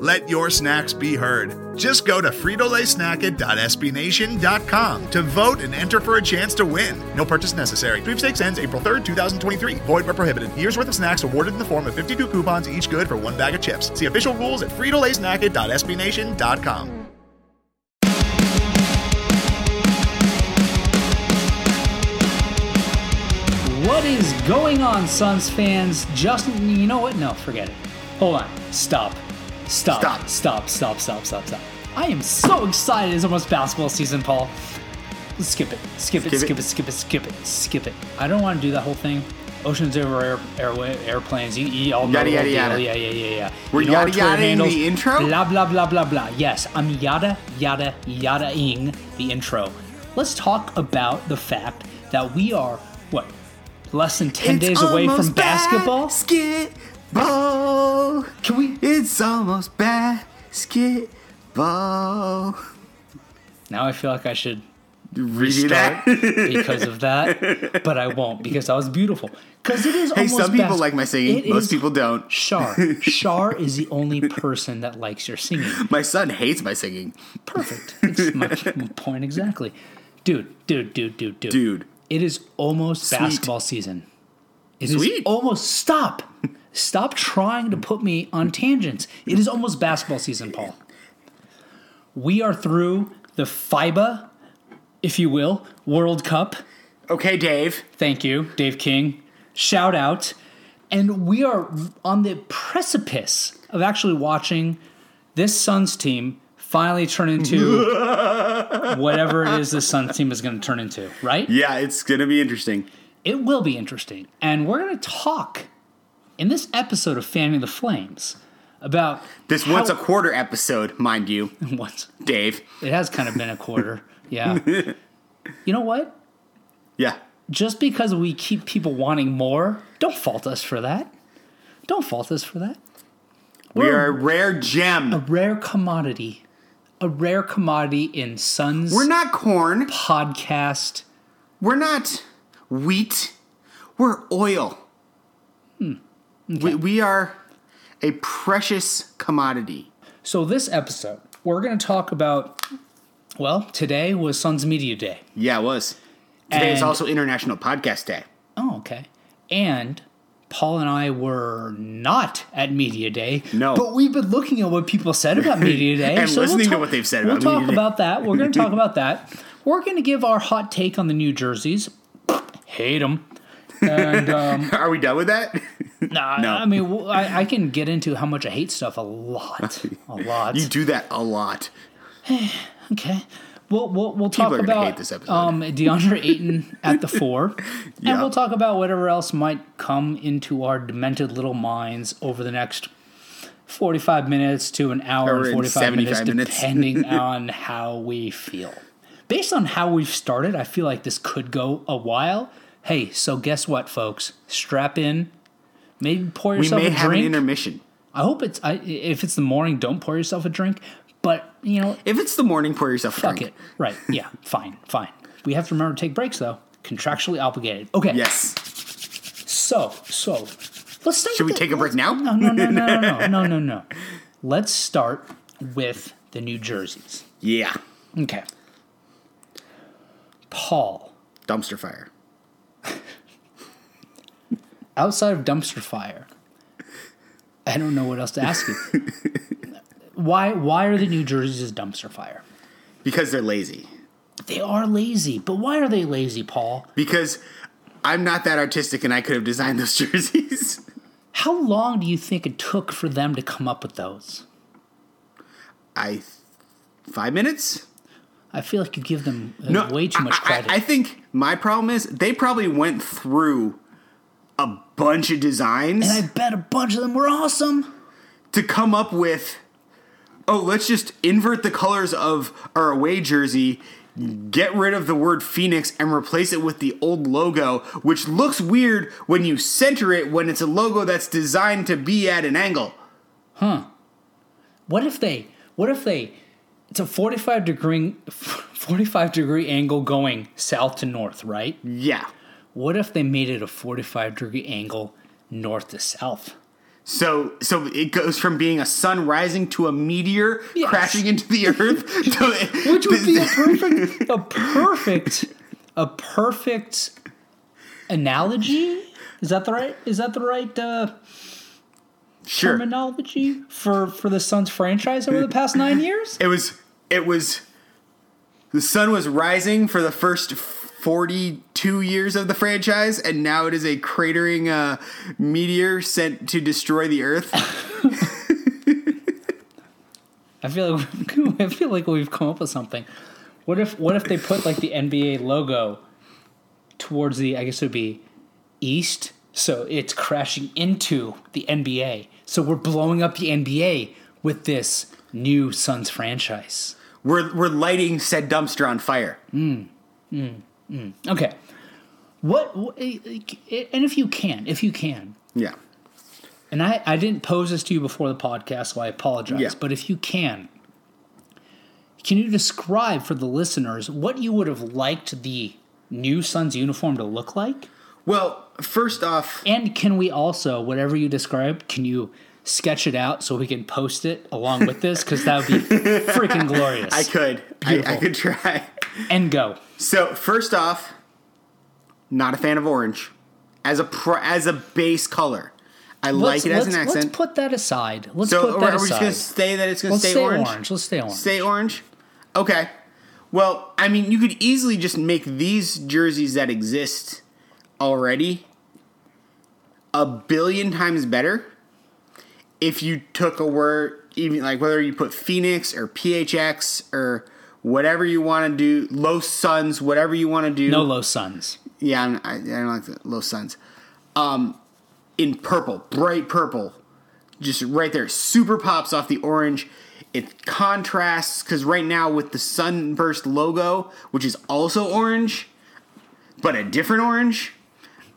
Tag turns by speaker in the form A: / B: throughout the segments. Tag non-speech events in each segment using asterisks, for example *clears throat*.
A: Let your snacks be heard. Just go to fritolaysnacket.sbnation.com to vote and enter for a chance to win. No purchase necessary. Sweepstakes ends April 3rd, 2023. Void where prohibited. Year's worth of snacks awarded in the form of 52 coupons, each good for one bag of chips. See official rules at fritolaysnacket.sbnation.com.
B: What is going on, Suns fans? Justin, you know what? No, forget it. Hold on. Stop. Stop.
A: Stop.
B: Stop. Stop. Stop. Stop. Stop. I am so excited. It's almost basketball season, Paul. Skip it. Skip, it.
A: Skip
B: Skip
A: it.
B: Skip it. Skip it. Skip it. I don't want to do that whole thing. Oceans over air, airway, airplanes. You, you all know
C: Yada,
B: the
C: yada, yada.
B: Yeah, yeah, yeah, yeah.
C: We're
B: You know
C: yada, yada-ing the intro?
B: Blah blah blah blah blah. Yes, I'm yada yada yada-ing the intro. Let's talk about the fact that we are what less than ten days away from basketball.
C: Basketball.
B: Can we?
C: It's almost basketball.
B: Now I feel like I should restart
C: that. *laughs*
B: because of that, but I won't because that was beautiful. Because it is
C: hey, some people
B: bas-
C: like my singing.
B: It
C: Most people don't.
B: Shar. *laughs* Shar is the only person that likes your singing.
C: My son hates my singing.
B: Perfect. It's my *laughs* point exactly. Dude, dude, dude, dude, dude.
C: Dude.
B: It is almost
C: Sweet.
B: basketball season. It is
C: Sweet.
B: almost stop. Stop trying to put me on tangents. It is almost basketball season, Paul. We are through the FIBA, if you will, World Cup.
C: Okay, Dave.
B: Thank you, Dave King. Shout out. And we are on the precipice of actually watching this Suns team finally turn into *laughs* whatever it is this Suns team is going to turn into, right?
C: Yeah, it's gonna be interesting.
B: It will be interesting. And we're going to talk in this episode of Fanning the Flames about
C: This
B: how-
C: once a quarter episode, mind you, *laughs*
B: once.
C: Dave.
B: It has kind of been a quarter. *laughs* Yeah. you know what?
C: Yeah.
B: just because we keep people wanting more, don't fault us for that. Don't fault us for that.
C: We
B: We're
C: are a rare gem.
B: a rare commodity, a rare commodity in Sun's
C: We're not corn.
B: podcast.
C: We're not wheat. We're oil.
B: Hmm.
C: We, we are a precious commodity.
B: So this episode, we're going to talk about. Well, today was Sun's Media Day.
C: Yeah, it was. Today is also International Podcast Day.
B: Oh, okay. And Paul and I were not at Media Day.
C: No.
B: But we've been looking at what people said about *laughs* Media Day.
C: And
B: so
C: listening to
B: talk-
C: what they've said
B: We'll
C: about
B: talk
C: Media Day.
B: about that. We're going to talk *laughs* about that. We're going to give our hot take on the New Jerseys. Hate them. And um, *laughs*
C: Are we done with that? *laughs*
B: nah,
C: No.
B: I mean, I can get into how much I hate stuff a lot. *laughs* A lot.
C: you do that a lot. *sighs*
B: Okay. We'll, we'll, we'll talk about
C: this episode.
B: um, DeAndre Ayton at the four. *laughs* And we'll talk about whatever else might come into our demented little minds over the next 45 minutes to an hour
C: Or
B: and 45 minutes,
C: minutes.
B: depending on how we feel. Based on how we've started, I feel like this could go a while. Hey, so guess what, folks? Strap in. Maybe pour yourself. A drink.
C: We may
B: a
C: have
B: drink.
C: an intermission.
B: I hope it's. I, if it's the morning, don't pour yourself a drink. But you know,
C: If it's the morning, pour yourself a drink.
B: Fuck
C: drink.
B: it. Right. Yeah. *laughs* fine. Fine. We have to remember to take breaks though. Contractually obligated. Okay.
C: Yes.
B: So so let's think
C: Should we
B: of
C: take a break now?
B: No no no no no no *laughs* no no no. Let's start with the New Jerseys.
C: Yeah.
B: Okay. Paul,
C: Dumpster fire. *laughs*
B: outside of dumpster fire, I don't know what else to ask you. *laughs* why why are the New Jerseys dumpster fire?
C: Because they're lazy.
B: They are lazy, but why are they lazy, Paul?
C: Because I'm not that artistic and I could have designed those *laughs* jerseys.
B: How long do you think it took for them to come up with those?
C: I. Five minutes?
B: I feel like you give them uh, way too much
C: I- I-
B: credit.
C: I, think my problem is they probably went through a bunch of designs
B: and I bet a bunch of them were awesome.
C: to come up with oh, let's just invert the colors of our away jersey, get rid of the word Phoenix, and replace it with the old logo, which looks weird when you center it when it's a logo that's designed to be at an angle. Huh.
B: What if they? What if they? It's a forty-five degree, *laughs* forty-five degree angle going south to north, right?
C: Yeah.
B: What if they made it a forty-five degree angle north to south?
C: So, so it goes from being a sun rising to a meteor
B: Yes.
C: crashing into the earth, to, *laughs*
B: Which would be a *laughs* perfect, a perfect, a perfect analogy. Is that the right? Is that the right uh,
C: sure.
B: terminology for for the Suns franchise over the past nine years?
C: It was it was the sun was rising for the first 42 years of the franchise and now it is a cratering uh, meteor sent to destroy the earth. *laughs*
B: I feel like *laughs* I feel like we've come up with something. What if what if they put like the NBA logo towards the I guess it would be east, so it's crashing into the NBA. So we're blowing up the NBA with this new Suns franchise.
C: we're we're lighting said dumpster on fire. Mm.
B: Okay. What, what eh, eh, eh, and if you can, if you can,
C: Yeah.
B: and I, I didn't pose this to you before the podcast, so I apologize.
C: Yeah.
B: But if you can, can you describe for the listeners what you would have liked the new Suns uniform to look like?
C: Well, first off,
B: And can we also, whatever you describe, can you sketch it out so we can post it along with this? Because that would be *laughs* freaking glorious.
C: I could I, I could try.
B: and go.
C: So, first off, not a fan of orange as a pro, as a base color. I like
B: Let's,
C: it as an accent.
B: Let's put that aside. Let's
C: so,
B: put that
C: are we just
B: aside.
C: going to stay that it's going to
B: Let's
C: stay,
B: stay
C: orange?
B: orange. Let's stay orange.
C: Stay orange? Okay. Well, I mean, you could easily just make these jerseys that exist already a billion times better if you took a word, even like whether you put Phoenix or PHX or whatever you want to do, Los Suns, whatever you want to do.
B: no los suns.
C: Yeah, I'm, I, I don't like the Los Suns. Um, in purple, bright purple, just right there, super pops off the orange. It contrasts because right now with the Sunburst logo, which is also orange, but a different orange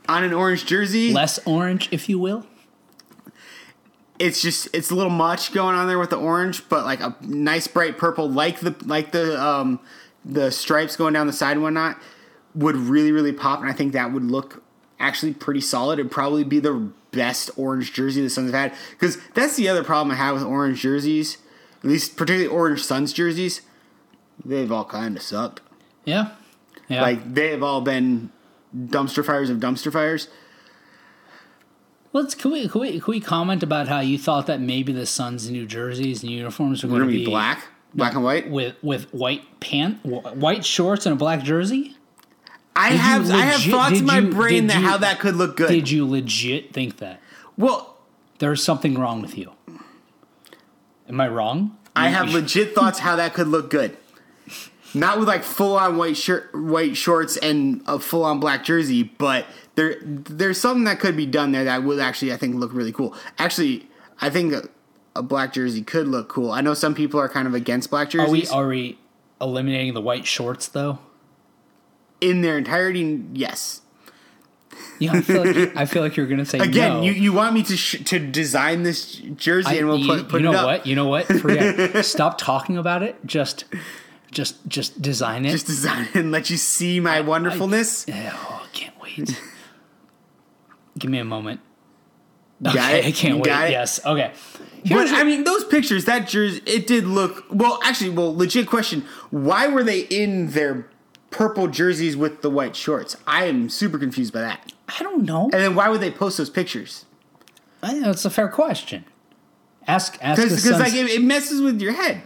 C: on an orange jersey,
B: Less orange, if you will.
C: It's just it's a little much going on there with the orange, but like a nice bright purple, like the like the um the stripes going down the side and whatnot, would really really pop, and I think that would look actually pretty solid. It'd probably be the best orange jersey the Suns have had because that's the other problem I have with orange jerseys, at least particularly orange Suns jerseys. They've all kind of sucked.
B: Yeah. Yeah.
C: Like they have all been dumpster fires of dumpster fires.
B: Let's can we, can we can we comment about how you thought that maybe the Suns' new jerseys and uniforms were going to
C: be black, black and white.
B: with with white pant, white shorts, and a black jersey?
C: I
B: Did
C: have I have thoughts in my
B: you-
C: brain that
B: you-
C: how that could look good.
B: Did you legit think that
C: well,
B: there's something wrong with you? Am I wrong?
C: I have legit thoughts how that could look good. Not with like full on white shirt, white shorts, and a full on black jersey, but there there's something that could be done there that would actually I think look really cool. Actually, I think a, a black jersey could look cool. I know some people are kind of against black
B: Are we
C: jerseys
B: are we eliminating the white shorts though?
C: in their entirety. Yes.
B: Yeah, I feel like, *laughs* I feel like you're going to say
C: Again,
B: no.
C: you, you want me to sh- to design this jersey
B: I-
C: and we'll
B: you,
C: put, put
B: you know
C: it up.
B: what? You know what? Forget. *laughs* Stop talking about it. Just, just, just design it.
C: Just design it and let you see my wonderfulness.
B: oh, I can't wait. *laughs* Give me a moment.
C: Got
B: okay,
C: it?
B: I can't
C: You
B: wait. Yes. Okay.
C: But I mean, those pictures, that jersey, it did look well. Actually, well, legit question: Why were they in their purple jerseys with the white shorts? I am super confused by that.
B: I don't know.
C: And then why would they post those pictures?
B: I know it's a fair question. Ask, ask
C: Because like it, it messes with your head.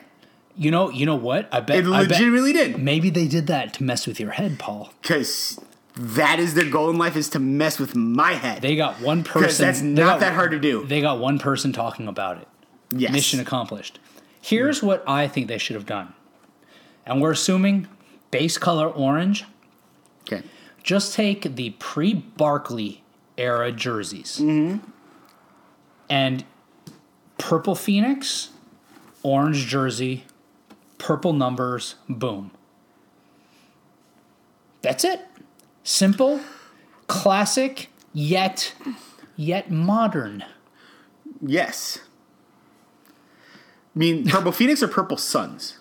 B: You know, you know what? I bet.
C: It
B: I bet
C: legitimately did.
B: maybe they did that to mess with your head, Paul.
C: Because that is their goal in life is to mess with my head.
B: They got one person.
C: that's not
B: got-
C: that hard to do.
B: They got one person talking about it.
C: yes.
B: Mission accomplished. Here's what I think they should have done. And we're assuming base color orange.
C: Okay.
B: Just take the pre Barkley era jerseys
C: Mm-hmm.
B: and purple Phoenix orange jersey, purple numbers, boom. That's it. Simple, classic, yet yet modern.
C: Yes. I mean, Purple *laughs* Phoenix or Purple Suns?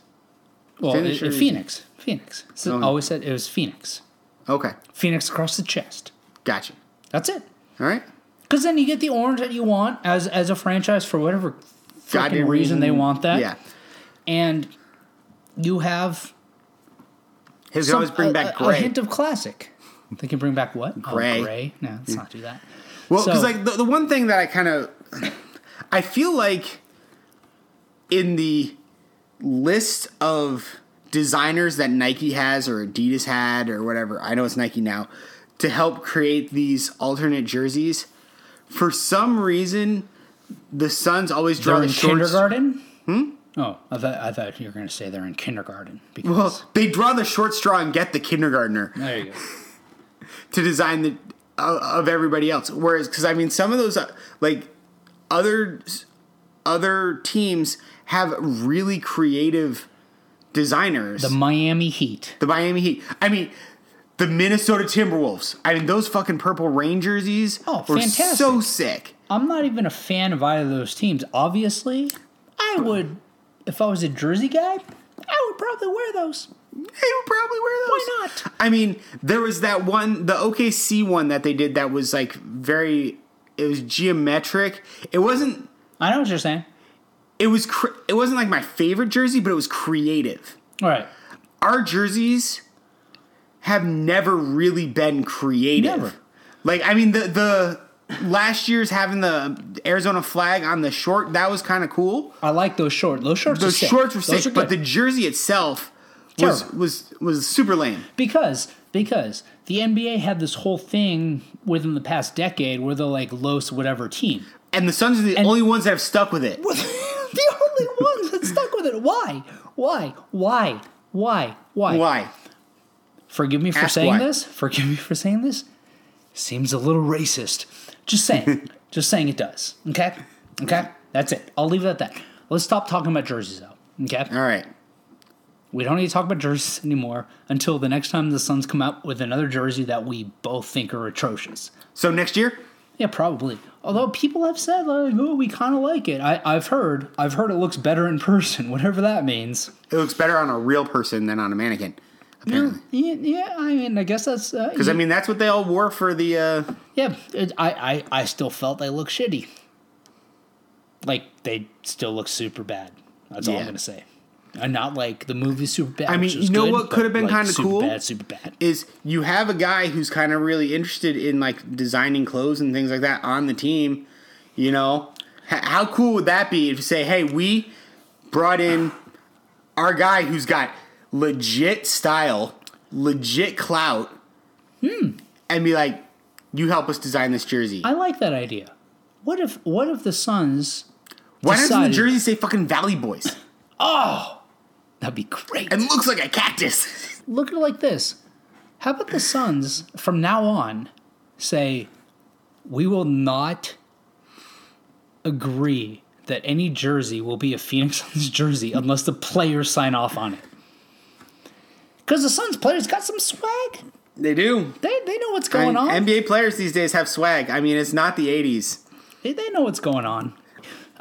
B: Well,
C: Finish
B: it- it- Phoenix. Phoenix. So
C: Oh.
B: always said it was Phoenix.
C: Okay,
B: Phoenix across the chest.
C: gotcha.
B: That's it.
C: All right.
B: Because then you get the orange that you want as as a franchise for whatever freaking
C: Goddamn
B: reason, they want that.
C: Yeah.
B: And you have
C: His
B: some-
C: always bring
B: a,
C: back
B: a- a hint of classic. They can bring back what?
C: Gray.
B: Oh, gray. No, let's not do that.
C: Well, because
B: So-
C: like the, the one thing that I kind of, I feel like in the list of designers that Nike has or Adidas had or whatever, I know it's Nike now, to help create these alternate jerseys, for some reason, the Suns always draw
B: They're
C: the
B: in
C: shorts.
B: kindergarten. Hmm. Oh, I thought I thought you were going to say they're in kindergarten because
C: Well, they draw the short straw and get the kindergartner.
B: there you go. *laughs*
C: to design the uh, of everybody else. Whereas, because I mean, some of those uh, like other other teams have really creative designers.
B: The Miami Heat.
C: The Miami Heat. I mean, the Minnesota Timberwolves. I mean, those fucking purple rain jerseys
B: Oh,
C: were
B: fantastic.
C: so sick.
B: I'm not even a fan of either of those teams. Obviously, I would, if I was a Jersey guy, I would probably wear those.
C: I would probably wear those.
B: Why not?
C: I mean, there was that one, the OKC one that they did that was like very. It was geometric. It wasn't.
B: I know what you're saying.
C: It was. Cr- it wasn't like my favorite jersey, but it was creative.
B: All right.
C: our jerseys have never really been creative.
B: Never.
C: Like I mean the the last year's having the Arizona flag on the short that was kind of cool.
B: I like those shorts. Those shorts.
C: Those
B: are sick.
C: shorts were sick,
B: are
C: but the jersey itself was
B: Terrible.
C: was was super lame.
B: because because the NBA had this whole thing within the past decade where they're like Los whatever team.
C: And the Suns are the only ones that have stuck with it. *laughs*
B: the only ones that stuck with it. Why? Why? Why? Why? Why?
C: Why?
B: Forgive me for
C: Ask
B: saying
C: why.
B: this. Forgive me for saying this. Seems a little racist. Just saying. *laughs* Just saying it does. Okay? Okay? That's it. I'll leave it at that. Let's stop talking about jerseys though. Okay?
C: All right.
B: We don't need to talk about jerseys *laughs* anymore until the next time the Suns come out with another jersey that we both think are atrocious.
C: So next year,
B: Yeah, probably. Although people have said like, "Oh, we kind of like it." I, I've heard. I've heard it looks better in person, *laughs* whatever that means.
C: it looks better on a real person than on a mannequin. Apparently.
B: Yeah, yeah. I mean, I guess that's uh,
C: Because I mean that's what they all wore for the uh
B: Yeah, it, I, I, I still felt they look shitty. Like they still look super bad. That's all I'm gonna say. And not like the movie super bad.
C: I mean, you know
B: good,
C: what could have been
B: like,
C: kinda
B: super
C: cool?
B: Bad, super bad.
C: is you have a guy who's kind of really interested in like designing clothes and things like that on the team. You know, H- how cool would that be if you say, "Hey, we brought in our guy who's got legit style, legit clout," hmm. and be like, "You help us design this jersey."
B: I like that idea. What if what if the Suns?
C: Why doesn't the jersey say "fucking Valley Boys" *laughs* oh,
B: That'd be great.
C: and looks like a cactus?
B: Look at it like this. How about the Suns from now on say, we will not agree that any jersey will be a Phoenix Suns jersey unless the players sign off on it. Because the Suns players got some swag.
C: they do.
B: They, they know what's going on.
C: NBA players these days have swag. I mean, it's not the '80s.
B: they, they know what's going on.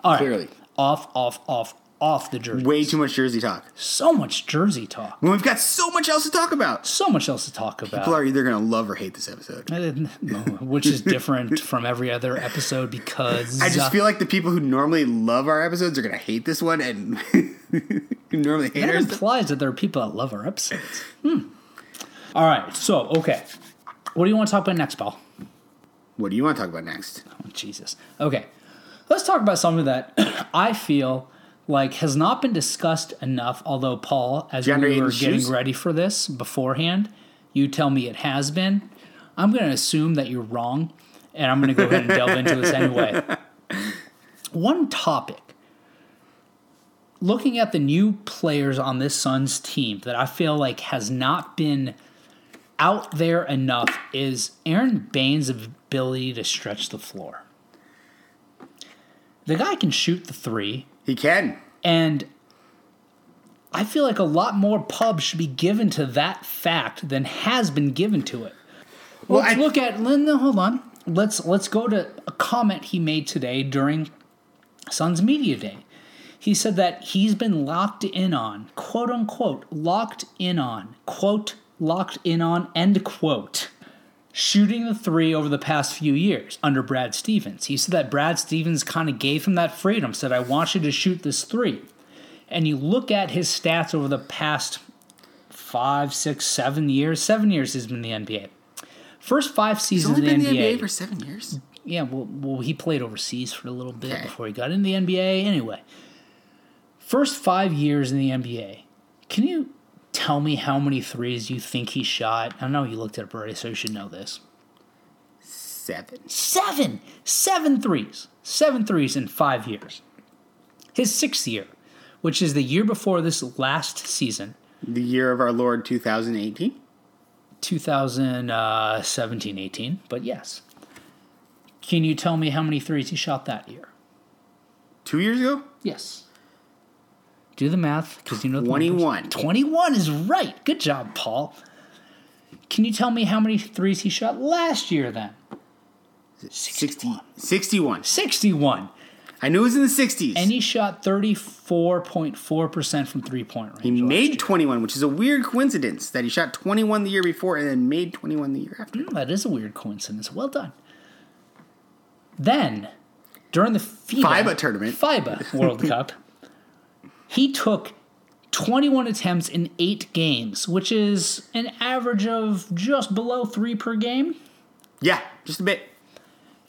B: All right.
C: Clearly.
B: Off, off, off, off the jersey.
C: Way too much jersey talk.
B: So much jersey talk.
C: When we've got so much else to talk about.
B: So much else to talk about.
C: People are either going to love or hate this episode.
B: Uh, which is different *laughs* from every other episode because
C: I just feel like the people who normally love our episodes are going to hate this one, and *laughs* normally hate
B: that implies that there are people that love our episodes. Hmm. All right, so okay, what do you want to talk about next, Paul?
C: What do you want to talk about next?
B: Oh, Jesus. Okay, let's talk about something that *clears throat* I feel like has not been discussed enough. Although Paul, as
C: DeAndre
B: we were getting
C: shoes?
B: ready for this beforehand, you tell me it has been. I'm going to assume that you're wrong, and I'm going to go ahead and delve into this anyway. *laughs* One topic looking at the new players on this Suns team that I feel like has not been out there enough is Aron Baynes' ability to stretch the floor. The guy can shoot the three,
C: He can.
B: And I feel like a lot more pub should be given to that fact than has been given to it.
C: Well,
B: let's
C: I-
B: look at Linda. Hold on. Let's let's go to a comment he made today during Suns Media Day. He said that he's been locked in on, quote unquote, locked in on, quote, locked in on, end quote, shooting the three over the past few years under Brad Stevens. He said that Brad Stevens kind of gave him that freedom, said, I want you to shoot this three. And you look at his stats over the past five, six, seven years, seven years he's been in the NBA. First five
C: He's
B: seasons
C: only
B: in
C: been
B: the
C: in the
B: NBA.
C: NBA for seven years.
B: Yeah, well, well, he played overseas for a little bit
C: Okay.
B: before he got in the NBA. Anyway, first five years in the NBA, can you tell me how many threes you think he shot? I know you looked it up already, so you should know this.
C: Seven.
B: Seven, seven threes, seven threes in five years. His sixth year, which is the year before this last season,
C: The year of our Lord 2018.
B: 2017 18, but yes. Can you tell me how many threes he shot that year?
C: Two years ago?
B: Yes. Do the math because you know the twenty-one. Twenty-one is right. Good job, Paul. Can you tell me how many threes he shot last year then?
C: 60, 61.
B: 61.
C: I knew it was in the 60s.
B: And he shot 34.4% from three point range.
C: he made
B: year.
C: 21, which is a weird coincidence that he shot 21 the year before and then made 21 the year after.
B: Hmm, that is a weird coincidence. Well done. Then, during the FIBA,
C: FIBA tournament.
B: FIBA World *laughs* Cup, he took 21 attempts in eight games, which is an average of just below three per game.
C: Yeah, just a bit.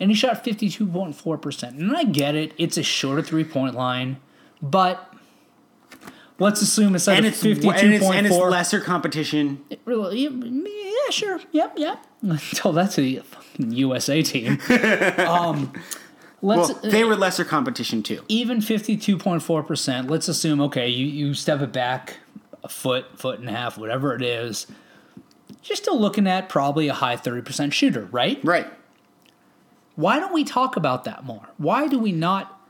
B: And he shot 52.4%. And I get it, it's a shorter three point line, but let's assume it's at
C: And it's, and, it's, and it's lesser competition.
B: Really, yeah, sure. Yep, yep. *laughs* Until that's a fucking USA team. *laughs* um, let's
C: Well, they were lesser competition too.
B: even fifty-two point four percent. Let's assume okay, you you step it back a foot, foot and a half, whatever it is. You're still looking at probably a high thirty percent shooter, right?
C: Right.
B: Why don't we talk about that more? Why do we not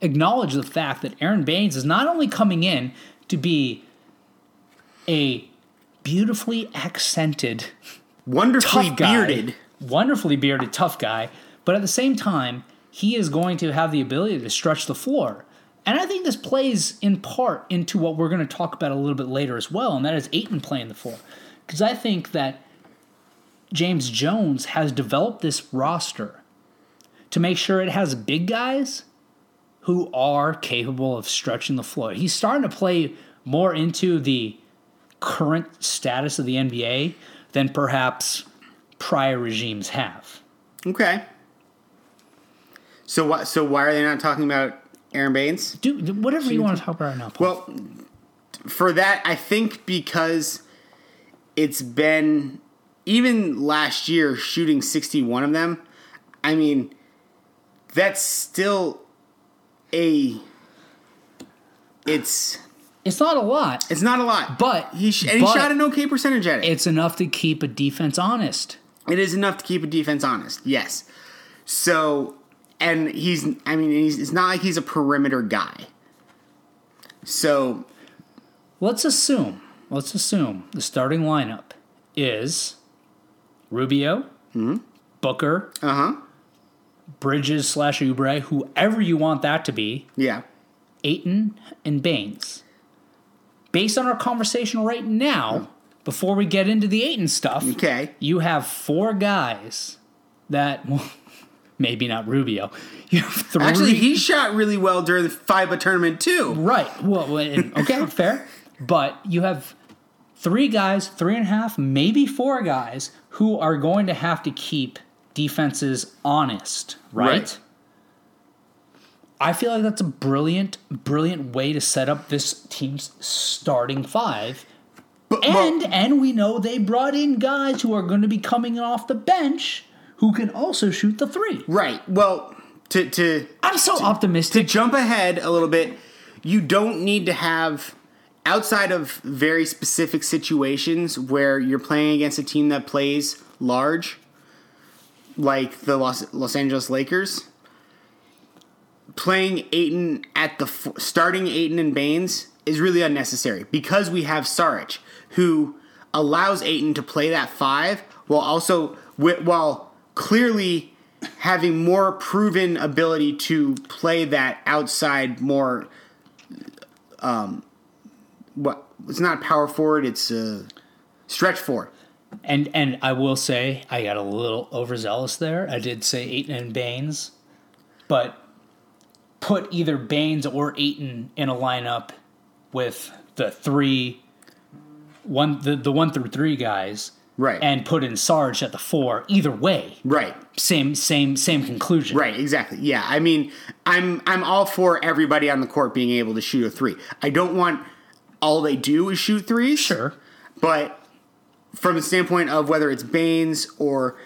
B: acknowledge the fact that Aron Baynes is not only coming in to be a beautifully accented
C: Wonderfully
B: tough guy,
C: bearded.
B: wonderfully bearded, tough guy. But at the same time, he is going to have the ability to stretch the floor. And I think this plays in part into what we're going to talk about a little bit later as well, and that is Ayton playing the floor. Because I think that James Jones has developed this roster to make sure it has big guys who are capable of stretching the floor. He's starting to play more into the current status of the NBA than perhaps prior regimes have.
C: Okay. So what? So why are they not talking about Aron Baynes?
B: Do do whatever you want to talk about right now. Paul.
C: Well, for that, I think because it's been even last year shooting 61 of them. I mean, that's still a. It's
B: it's not a lot.
C: it's not a lot,
B: But-
C: he sh- and he
B: but-
C: shot an okay percentage at it.
B: It's enough to keep a defense honest.
C: It is enough to keep a defense honest. Yes. So, and he's, I mean, he's, it's not like he's a perimeter guy. So,
B: Let's assume, let's assume the starting lineup is Rubio, Booker,
C: uh huh.
B: Bridges slash Oubre, whoever you want that to be,
C: Yeah.
B: Ayton and Baynes. Based on our conversation right now, before we get into the Ayton stuff,
C: Okay.
B: you have four guys that, *laughs* well, maybe not Rubio. *laughs* Three.
C: Actually, he shot really well during the FIBA tournament, too.
B: Right. Well, and- *laughs* okay, fair. But you have three guys, three and a half, maybe four guys who are going to have to keep defenses honest, right?
C: Right.
B: I feel like that's a brilliant, brilliant way to set up this team's starting five.
C: But,
B: And
C: well,
B: and we know they brought in guys who are going to be coming off the bench who can also shoot the three.
C: right. Well, to, to,
B: I'm so
C: to
B: optimistic.
C: jump ahead a little bit, you don't need to have outside of very specific situations where you're playing against a team that plays large, like the Los, Los Angeles Lakers. playing Ayton at the starting Ayton and Baynes is really unnecessary because we have Saric who allows Ayton to play that five while also while clearly having more proven ability to play that outside more um what it's not power forward it's uh stretch forward
B: And and I will say I got a little overzealous there. I did say Ayton and Baynes, but put either Baynes or Ayton in a lineup with the three one the, the one through three guys.
C: Right.
B: And put in Sarge at the four. Either way.
C: right
B: Same same same conclusion.
C: Right, exactly. Yeah, I mean, I'm I'm all for everybody on the court being able to shoot a three. I don't want all they do is shoot threes.
B: Sure.
C: But from the standpoint of whether it's Baynes or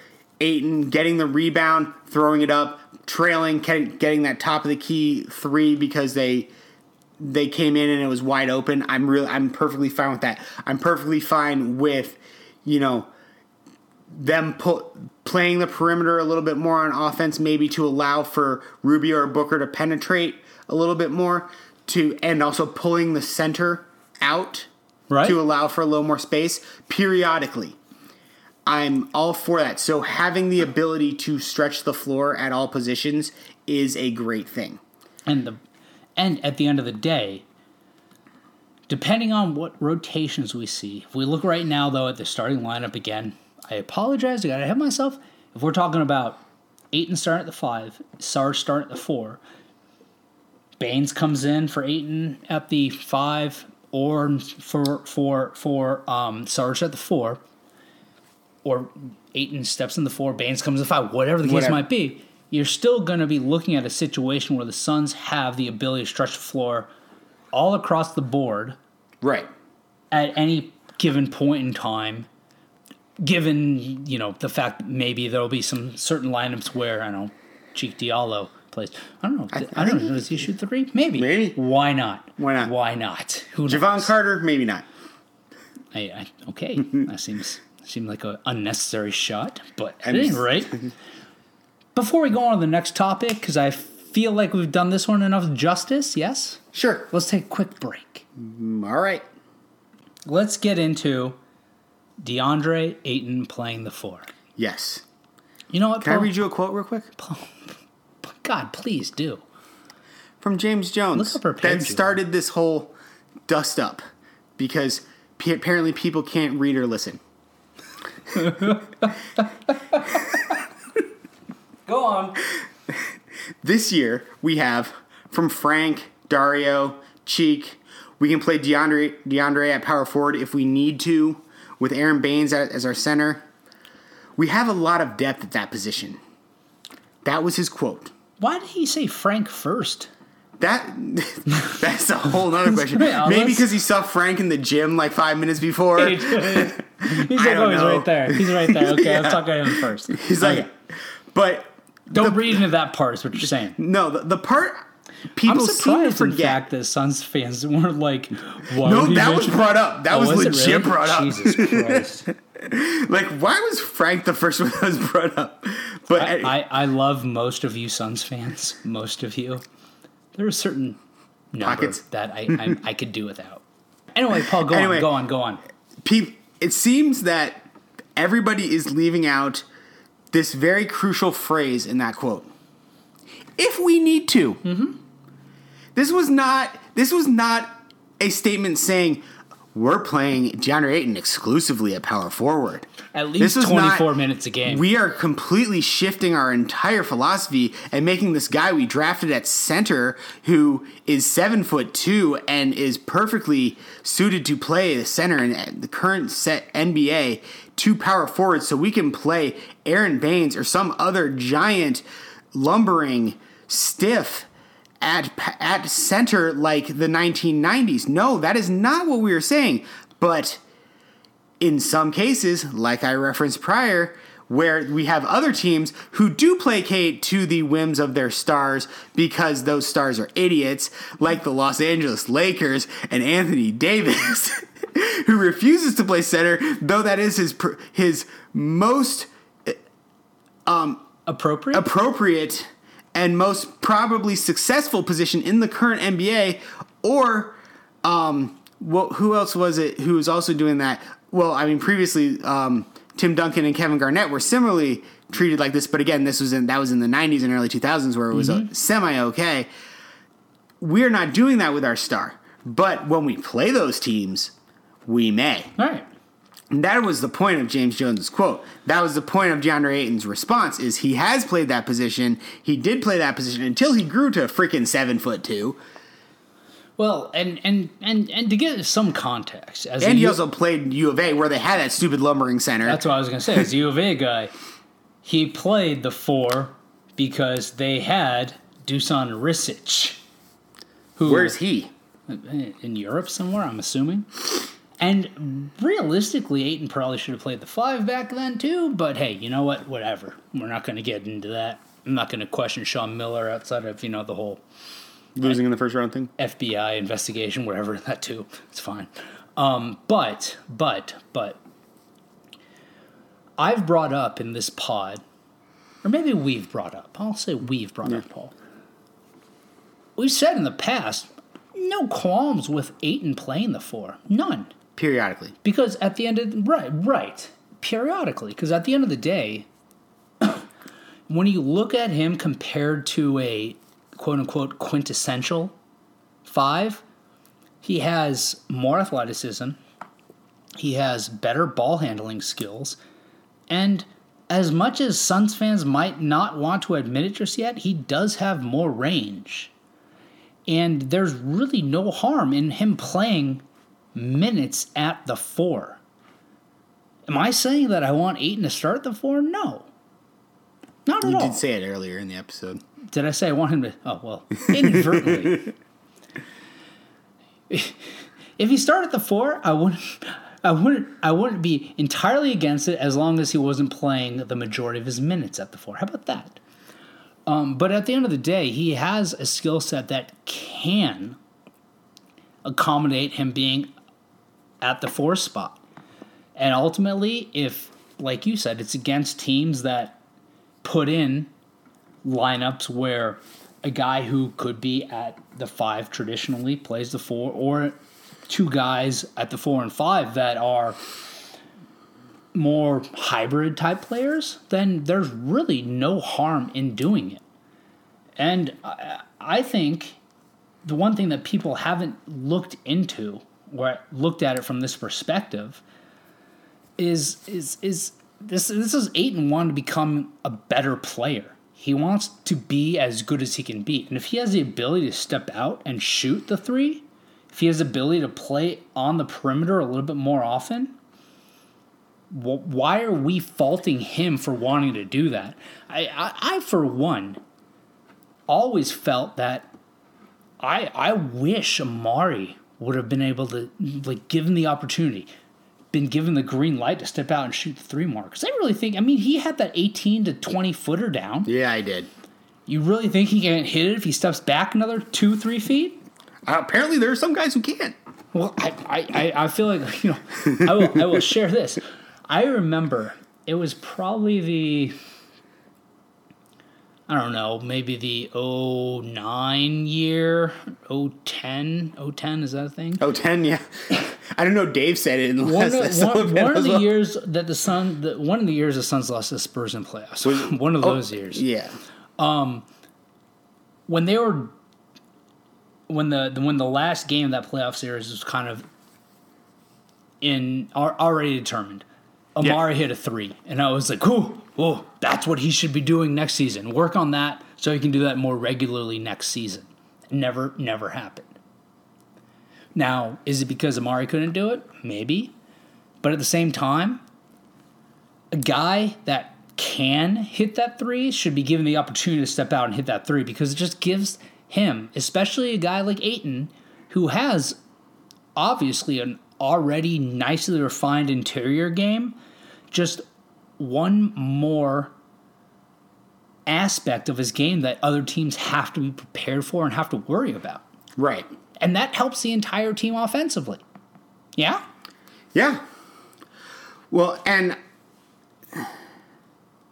C: Ayton getting the rebound, throwing it up, trailing, getting getting that top of the key three because they they came in and it was wide open. I'm really I'm perfectly fine with that. I'm perfectly fine with, you know, them put playing the perimeter a little bit more on offense, maybe to allow for Rubio or Booker to penetrate a little bit more, to and also pulling the center out
B: Right.
C: to allow for a little more space periodically. I'm all for that. So having the ability to stretch the floor at all positions is a great thing.
B: And the and at the end of the day, depending on what rotations we see, if we look right now though at the starting lineup again, I apologize, I gotta ahead of myself. If we're talking about Ayton starting at the five, Sarge starting at the four, Baynes comes in for Ayton at the five, or for for for um, Sarge at the four, or Ayton steps in the four, Baynes comes in the five, whatever the case
C: Whatever.
B: might be, you're still going to be looking at a situation where the Suns have the ability to stretch the floor all across the board
C: Right.
B: at any given point in time. Given you know the fact that maybe there'll be some certain lineups where I don't know Cheick Diallo plays. I don't know. I, don't know. Does he shoot three? Maybe.
C: Maybe.
B: Why not?
C: Why not?
B: Why not? Who
C: Jevon
B: knows?
C: Carter, maybe not.
B: I, I, okay, *laughs* that seems seemed like an unnecessary shot, but at any rate, *laughs* before we go on to the next topic, because I feel like we've done this one enough justice. Yes,
C: Sure.
B: let's take a quick break.
C: Mm, all right.
B: Let's get into DeAndre Ayton playing the four.
C: Yes.
B: You know what?
C: Can I
B: Paul?
C: read you a quote real quick? *laughs*
B: God, please do.
C: From James Jones.
B: Look how prepared
C: that started this whole dust up because p- apparently people can't read or listen. *laughs*
B: Go on. *laughs*
C: This year we have from Frank, Dario, Cheek. We can play DeAndre DeAndre at power forward if we need to, with Aron Baynes as as our center. We have a lot of depth at that position. That was his quote.
B: Why did he say Frank first?
C: That *laughs* that's a whole nother *laughs* question. Maybe because he saw Frank in the gym like five minutes before. *laughs*
B: he's like, oh, he's right there. He's right there. Okay,
C: Yeah.
B: let's talk about him first.
C: He's like, but
B: Don't read into that part. Is what you're saying.
C: no, the, the part
B: I'm
C: people seem to
B: surprised, in
C: forget.
B: fact, that Suns fans *laughs* weren't like, why
C: no, that was brought up. That
B: Oh,
C: was,
B: it
C: legit
B: really?
C: brought up.
B: Jesus *laughs* Christ.
C: Like, why was Frank the first one that was brought up? But
B: I, I love most of you Suns fans. Most of you. There are certain number
C: Pockets.
B: that I, I I could do without. Anyway, Paul, go
C: Anyway.
B: on, go on, go on.
C: pe- it seems that everybody is leaving out this very crucial phrase in that quote. If we need to.
B: Mm-hmm.
C: This was not. This was not a statement saying we're playing DeAndre Ayton exclusively at power forward.
B: At
C: This
B: least
C: was
B: 24
C: not-
B: minutes a game.
C: We are completely shifting our entire philosophy and making this guy we drafted at center, who is seven foot two and is perfectly suited to play the center in the current set NBA, to power forward, so we can play Aron Baynes or some other giant, lumbering, stiff at at center like the 1990s. No, that is not what we were saying. But in some cases, like I referenced prior, where we have other teams who do placate to the whims of their stars because those stars are idiots, like the Los Angeles Lakers and Anthony Davis, *laughs* who refuses to play center, though that is his pr- his most um,
B: Appropriate?
C: appropriate and most probably successful position in the current NBA, or um, what, who else was it who was also doing that? Well, I mean, previously um, Tim Duncan and Kevin Garnett were similarly treated like this, but again, this was in that was in the '90s and early 2000s where it was
B: Mm-hmm.
C: a semi okay. We're not doing that with our star, but when we play those teams, we may.
B: All right.
C: And that was the point of James Jones's quote. That was the point of DeAndre Ayton's response is he has played that position. He did play that position until he grew to a freaking seven foot two.
B: Well, and and and and to get some context, as
C: And he
B: U-
C: also played U of A where they had that stupid lumbering center.
B: that's what I was gonna say. As a U of A guy, he played the four because they had Dusan Ristic, who
C: Where's he?
B: in Europe somewhere, I'm assuming. And realistically, Ayton probably should have played the five back then too. But hey, you know what? Whatever. We're not going to get into that. I'm not going to question Sean Miller outside of you know the whole
C: Losing in the first round thing?
B: FBI investigation, whatever *laughs* that too. It's fine. Um, but but but I've brought up in this pod, or maybe we've brought up. I'll say we've brought up, Paul. We've said in the past, no qualms with Ayton playing the four, none.
C: Periodically.
B: Because at the end of right, right, periodically. Because at the end of the day, *coughs* when you look at him compared to a quote unquote quintessential five, he has more athleticism. He has better ball handling skills, and as much as Suns fans might not want to admit it just yet, he does have more range. And there's really no harm in him playing minutes at the four. Am I saying that I want Ayton to start at the four? No. Not at
C: You
B: all.
C: You did say it earlier in the episode.
B: Did I say I want him to? Oh well, inadvertently. *laughs* if he started at the four, I wouldn't. I wouldn't. I wouldn't be entirely against it as long as he wasn't playing the majority of his minutes at the four. How about that? Um, but at the end of the day, he has a skill set that can accommodate him being at the four spot. And ultimately, if, like you said, it's against teams that put in lineups where a guy who could be at the five traditionally plays the four, or two guys at the four and five that are more hybrid type players, then there's really no harm in doing it. And I, think the one thing that people haven't looked into or looked at it from this perspective is is is this this is Ayton wanting to become a better player. He wants to be as good as he can be. And if he has the ability to step out and shoot the three, if he has the ability to play on the perimeter a little bit more often, why are we faulting him for wanting to do that? I, I, I for one, always felt that I I wish Amar'e would have been able to like given the opportunity, been given the green light to step out and shoot the three more. Because I really think I mean he had that eighteen to twenty footer down.
C: Yeah, I did.
B: You really think he can hit it if he steps back another two three feet?
C: Uh, apparently, there are some guys who can't.
B: Well, I, I, I- I feel like you know, I will, I will share this. I remember it was probably the, I don't know, maybe the 09 year, 010, 010, is that a thing?
C: Oh, 10, yeah. *laughs* I don't know. Dave said it in the
B: One
C: last
B: of, one, one of the
C: well.
B: years that the Sun, the, one of the years the Suns lost the Spurs in playoffs. *laughs* one of those years.
C: Yeah.
B: Um, when they were when the, the when the last game of that playoff series was kind of in al- already determined. Amar'e hit a three, and I was like, "Ooh, oh, that's what he should be doing next season. Work on that so he can do that more regularly next season." Never, never happened. Now, is it because Amar'e couldn't do it? Maybe, but at the same time, a guy that can hit that three should be given the opportunity to step out and hit that three because it just gives him, especially a guy like Ayton, who has obviously an already nicely refined interior game, just one more aspect of his game that other teams have to be prepared for and have to worry about.
C: Right.
B: And that helps the entire team offensively. Yeah?
C: Yeah. Well, and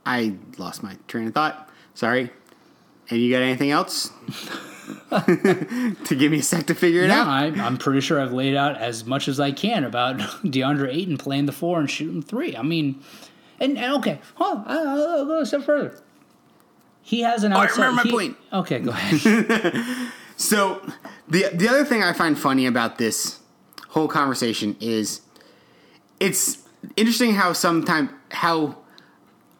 C: I lost my train of thought. Sorry. And you got anything else *laughs* *laughs* to give me a sec to figure it
B: No,
C: out?
B: I, I'm pretty sure I've laid out as much as I can about *laughs* DeAndre Ayton playing the four and shooting three. I mean, and, and okay, on, I'll, I'll go a step further. He has an
C: oh,
B: I
C: remember my
B: he-
C: point.
B: Okay, go ahead. *laughs*
C: So the the other thing I find funny about this whole conversation is it's interesting how sometimes how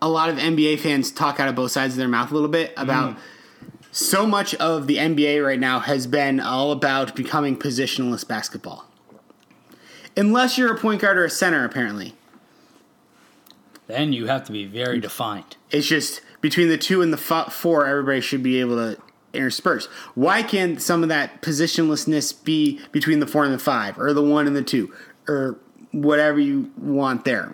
C: a lot of NBA fans talk out of both sides of their mouth a little bit about mm. So much of the NBA right now has been all about becoming positionless basketball. Unless you're a point guard or a center, apparently.
B: then you have to be very defined.
C: It's just between the two and the f- four, everybody should be able to intersperse. Why can't some of that positionlessness be between the four and the five, or the one and the two, or whatever you want there?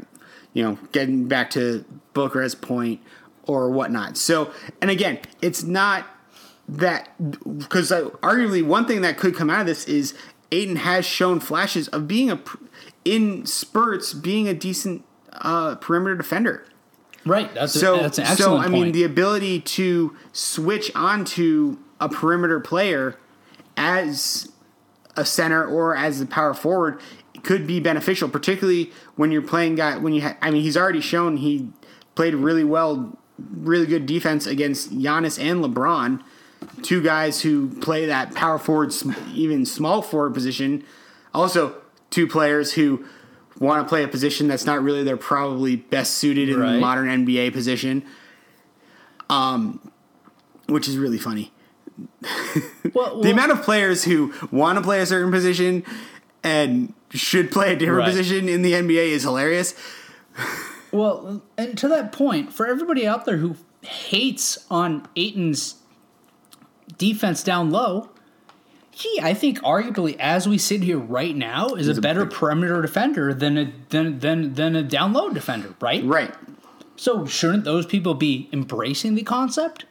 C: You know, getting back to Booker's point or whatnot. So, and again, it's not that because arguably one thing that could come out of this is Ayton has shown flashes of being a in spurts being a decent uh, perimeter defender.
B: Right. That's
C: So,
B: a, that's an
C: so
B: excellent
C: I mean, the ability to switch onto a perimeter player as a center or as a power forward could be beneficial, particularly when you're playing guy. When you, ha- I mean, he's already shown he played really well, really good defense against Giannis and LeBron, two guys who play that power forward, even small forward position. Also, two players who want to play a position that's not really their probably best suited in the modern NBA position. Um, which is really funny. *laughs*
B: well,
C: The
B: well,
C: amount of players who want to play a certain position and should play a different
B: Right.
C: position in the NBA is hilarious.
B: well, and to that point, for everybody out there who hates on Ayton's defense down low, he, I think, arguably, as we sit here right now, is a better perimeter defender than a than than than a down low defender, right?
C: Right.
B: So shouldn't those people be embracing the concept?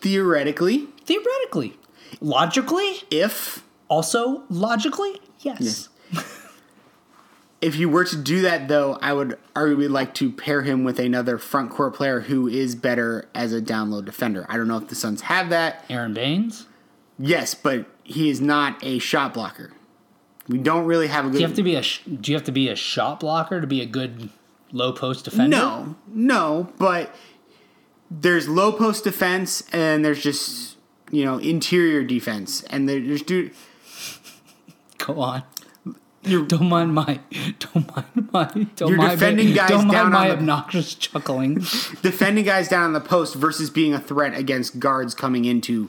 C: Theoretically,
B: Theoretically, logically,
C: if
B: also logically, yes.
C: If you were to do that though, I would arguably like to pair him with another front court player who is better as a down low defender. I don't know if the Suns have that.
B: Aron Baynes.
C: Yes, but he is not a shot blocker. We don't really have a good
B: Do you have to be a Do you have to be a shot blocker to be a good low post defender?
C: No, no, but there's low post defense and there's just you know interior defense and there's dude. *laughs*
B: Go on. Don't mind my. Don't mind my. Don't
C: You're
B: mind
C: defending
B: my,
C: guys
B: Don't mind
C: down
B: my
C: on the-
B: obnoxious chuckling. *laughs*
C: defending guys down on the post versus being a threat against guards coming into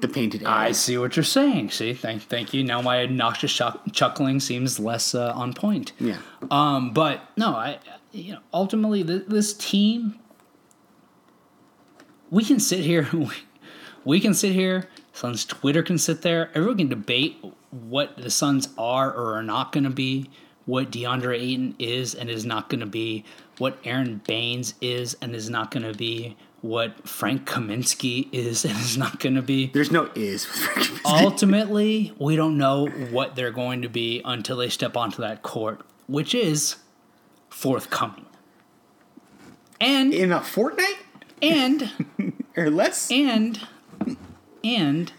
C: the painted area.
B: I see what you're saying. See, thank, thank you. Now my obnoxious chuck- chuckling seems less uh, on point.
C: Yeah.
B: Um, but no, I, you know, ultimately th- this team, we can sit here, we, *laughs* we can sit here. Suns Twitter can sit there. Everyone can debate what the Suns are or are not going to be, what DeAndre Ayton is and is not going to be, what Aron Baynes is and is not going to be, what Frank Kaminsky is *laughs* and is not going to be
C: There's no is with Frank Kaminsky.
B: ultimately, we don't know what they're going to be until they step onto that court, which is forthcoming. And
C: in a fortnight
B: and *laughs*
C: or less.
B: and and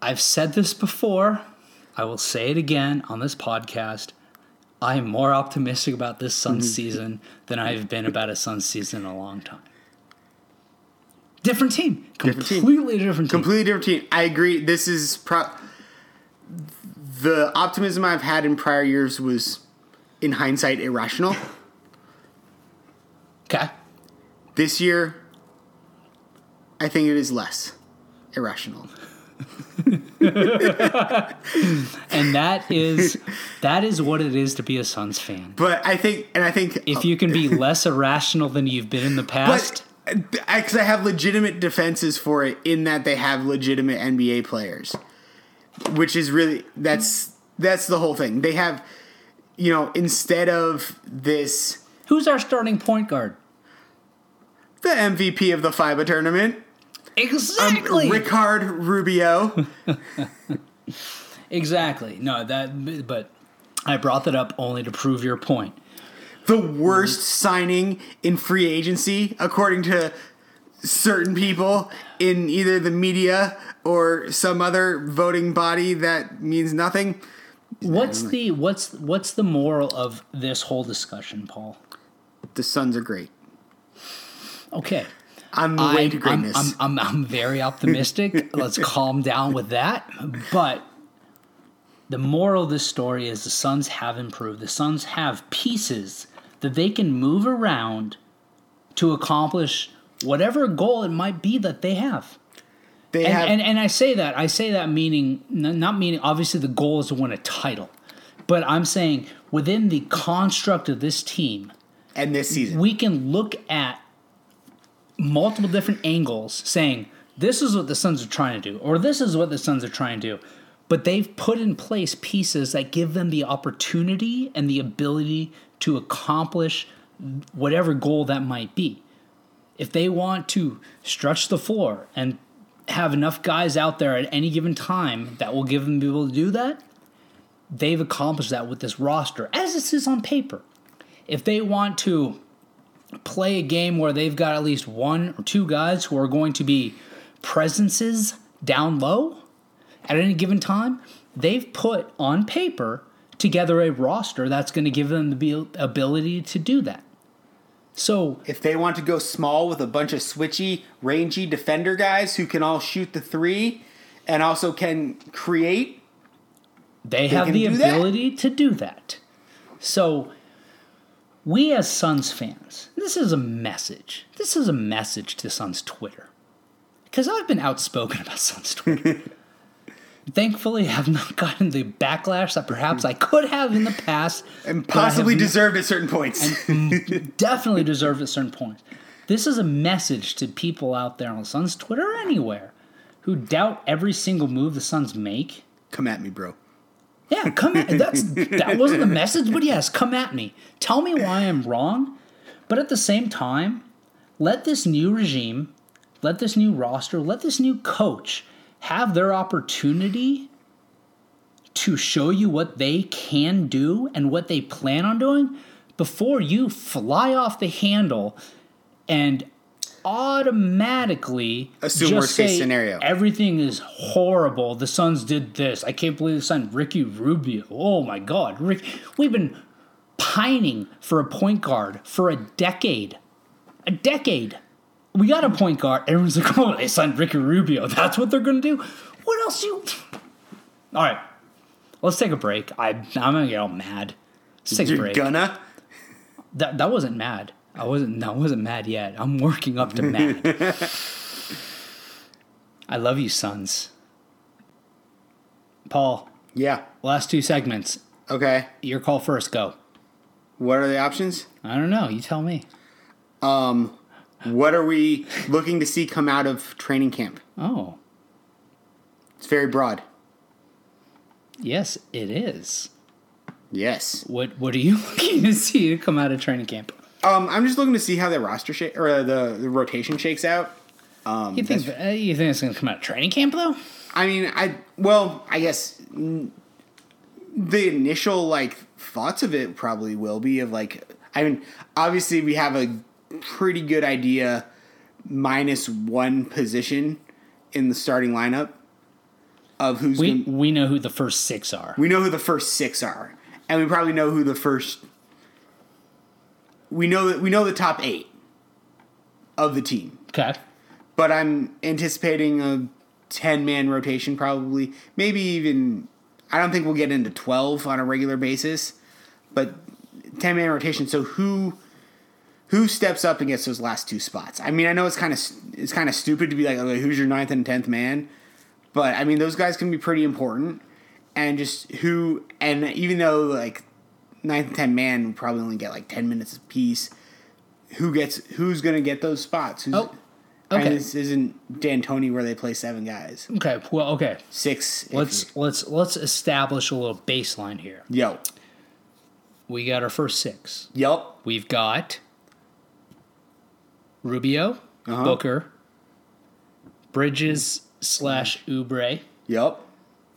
B: I've said this before. I will say it again on this podcast. I am more optimistic about this sun mm-hmm. season than I've been about a sun season in a long time. Different team,
C: Different team.
B: completely different team.
C: Completely different team. I agree. This is pro- the optimism I've had in prior years was, in hindsight, irrational. *laughs*
B: Okay.
C: This year, I think it is less irrational. *laughs*
B: and that is that is what it is to be a Suns fan.
C: But I think, and I think
B: If you can be *laughs* less irrational than you've been in the past,
C: uh, because I have legitimate defenses for it, in that they have legitimate NBA players, which is really that's that's the whole thing. They have, you know, instead of this,
B: who's our starting point guard?
C: the MVP of the FIBA tournament,
B: Exactly.
C: Um, Ricard Rubio. *laughs*
B: exactly. No, that but I brought that up only to prove your point.
C: the worst signing in free agency according to certain people in either the media or some other voting body that means nothing.
B: What's the what's what's the moral of this whole discussion, Paul?
C: The Suns are great.
B: Okay.
C: On the way
B: I'm,
C: to
B: I'm. I'm, I'm, I'm very optimistic. *laughs* Let's calm down with that. But the moral of this story is the Suns have improved. The Suns have pieces that they can move around to accomplish whatever goal it might be that they have.
C: they
B: And,
C: have
B: and, and I say that, I say that meaning, not meaning, obviously the goal is to win a title. But I'm saying within the construct of this team,
C: and this season.
B: we can look at multiple different angles saying this is what the Suns are trying to do, or this is what the Suns are trying to do. But they've put in place pieces that give them the opportunity and the ability to accomplish whatever goal that might be. If they want to stretch the floor and have enough guys out there at any given time that will give them be able to do that, they've accomplished that with this roster, as this is on paper. If they want to play a game where they've got at least one or two guys who are going to be presences down low at any given time, they've put on paper together a roster that's going to give them the ability to do that. So
C: if they want to go small with a bunch of switchy, rangy defender guys who can all shoot the three and also can create,
B: They, have
C: can
B: the
C: do that.
B: ability to do that. So, we as Suns fans, this is a message. This is a message to Suns Twitter. Because I've been outspoken about *laughs* Suns Twitter. Thankfully, I have not gotten the backlash that perhaps I could have in the past.
C: and
B: but I have
C: possibly deserved at certain points. *laughs*
B: definitely deserved at certain points. This is a message to people out there on Suns Twitter or anywhere who doubt every single move the Suns make.
C: Come at me, bro.
B: Yeah, come at that's that wasn't the message, but yes, come at me. Tell me why I'm wrong. But at the same time, let this new regime, let this new roster, let this new coach have their opportunity to show you what they can do and what they plan on doing before you fly off the handle and automatically
C: Assume worst case
B: say
C: scenario.
B: Everything is horrible. The Suns did this. I can't believe they signed Ricky Rubio. Oh my God, Rick! We've been pining for a point guard for a decade. A decade. We got a point guard. Everyone's like, "Oh, they signed Ricky Rubio. That's what they're gonna do." What else you? All right, let's take a break. I I'm gonna get all mad. Let's take
C: You're
B: break.
C: gonna?
B: That that wasn't mad. I wasn't. I wasn't mad yet. I'm working up to mad. *laughs* I love you, Suns. Paul,
C: Yeah.
B: last two segments.
C: Okay.
B: Your call first. Go.
C: What are the options?
B: I don't know. You tell me.
C: Um, What are we looking to see come out of training camp?
B: Oh,
C: It's very broad.
B: yes, it is.
C: Yes.
B: What What are you *laughs* looking to see to come out of training camp?
C: Um, I'm just looking to see how the roster shake or the, the rotation shakes out. Um,
B: You think uh, you think it's gonna come out of training camp though?
C: I mean, I well, I guess mm, the initial like thoughts of it probably will be of like, I mean, obviously we have a pretty good idea minus one position in the starting lineup of who's
B: We
C: gonna,
B: we know who the first six are.
C: we know who the first six are, and we probably know who the first. We know that we know the top eight of the team.
B: Okay.
C: but I'm anticipating a 10 man rotation probably. Maybe even I don't think we'll get into 12 on a regular basis, but 10 man rotation so who who steps up and gets those last two spots? I mean, I know it's kind of it's kind of stupid to be like, okay, who's your ninth and 10th man? But I mean, those guys can be pretty important and just who and even though like ninth and 10 man will probably only get like 10 minutes apiece, who gets who's going to get those spots? Who's,
B: Oh, okay.
C: this isn't D'Antoni where they play seven guys.
B: Okay. Well, okay.
C: Six.
B: Let's let's let's establish a little baseline here.
C: Yo.
B: We got our first six.
C: Yup.
B: We've got Rubio,
C: Uh-huh.
B: Booker, Bridges slash Oubre,
C: Yup.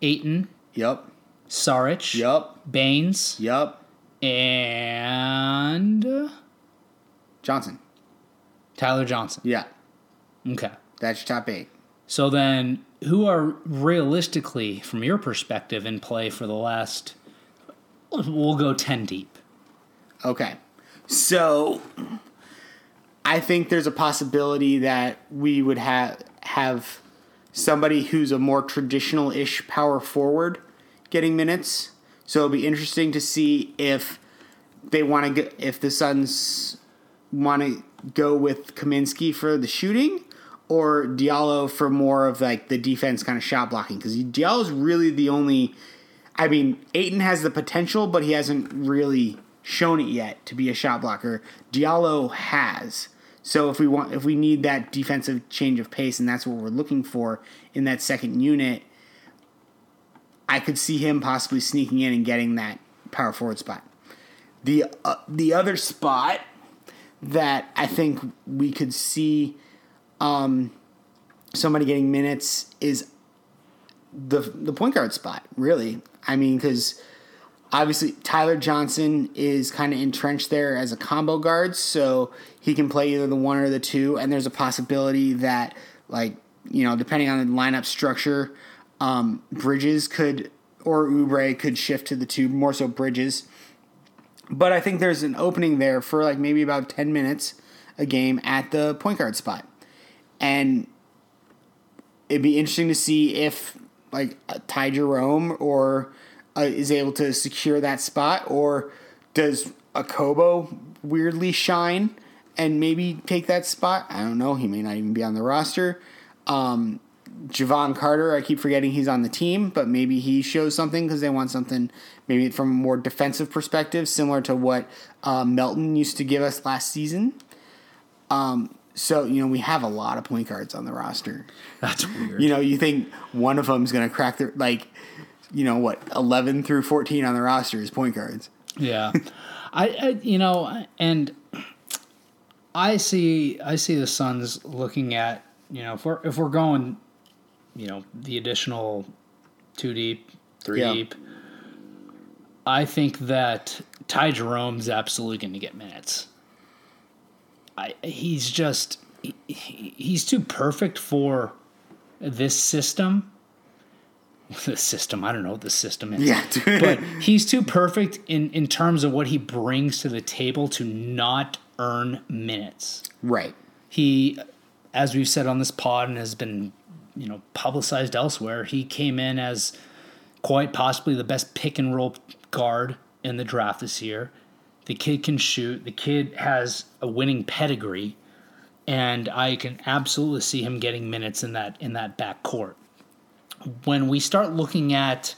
B: Ayton,
C: Yup.
B: Saric,
C: Yup.
B: Baynes,
C: Yup.
B: And
C: Johnson.
B: Tyler Johnson.
C: Yeah.
B: Okay.
C: That's your top eight.
B: So then, who are realistically, from your perspective, in play for the last? We'll go ten deep.
C: Okay. So I think there's a possibility that we would have have somebody who's a more traditional-ish power forward getting minutes. So it'll be interesting to see if they want to if the Suns want to go with Kaminsky for the shooting or Diallo for more of like the defense kind of shot blocking because Diallo's really the only. I mean, Ayton has the potential, but he hasn't really shown it yet to be a shot blocker. Diallo has. So if we want, if we need that defensive change of pace, and that's what we're looking for in that second unit, I could see him possibly sneaking in and getting that power forward spot. The uh, the other spot that I think we could see um, somebody getting minutes is the the point guard spot. Really, I mean, because obviously Tyler Johnson is kind of entrenched there as a combo guard, so he can play either the one or the two. And there's a possibility that, like you know, depending on the lineup structure, um, Bridges could or Oubre could shift to the two, more so Bridges. But I think there's an opening there for like maybe about 10 minutes a game at the point guard spot. And it'd be interesting to see if like Ty Jerome or uh, is able to secure that spot or does Okobo weirdly shine and maybe take that spot? I don't know. He may not even be on the roster. Um, Jevon Carter, I keep forgetting he's on the team, but maybe he shows something because they want something maybe from a more defensive perspective, similar to what uh, Melton used to give us last season. Um, so you know we have a lot of point guards on the roster.
B: That's weird.
C: You know, you think one of them is going to crack their like, you know what, eleven through fourteen on the roster is point guards.
B: Yeah, *laughs* I, I you know, and I see I see the Suns looking at you know if we're if we're going, you know, the additional two deep, three
C: Yeah.
B: deep. I think that Ty Jerome's absolutely going to get minutes. I he's just he, he- he's too perfect for this system. *laughs* The system, I don't know what the system is
C: Yeah,
B: but he's too perfect in in terms of what he brings to the table to not earn minutes.
C: right.
B: He, as we've said on this pod and has been, you know, publicized elsewhere, he came in as quite possibly the best pick and roll guard in the draft this year. The kid can shoot. The kid has a winning pedigree, and I can absolutely see him getting minutes in that in that back court. When we start looking at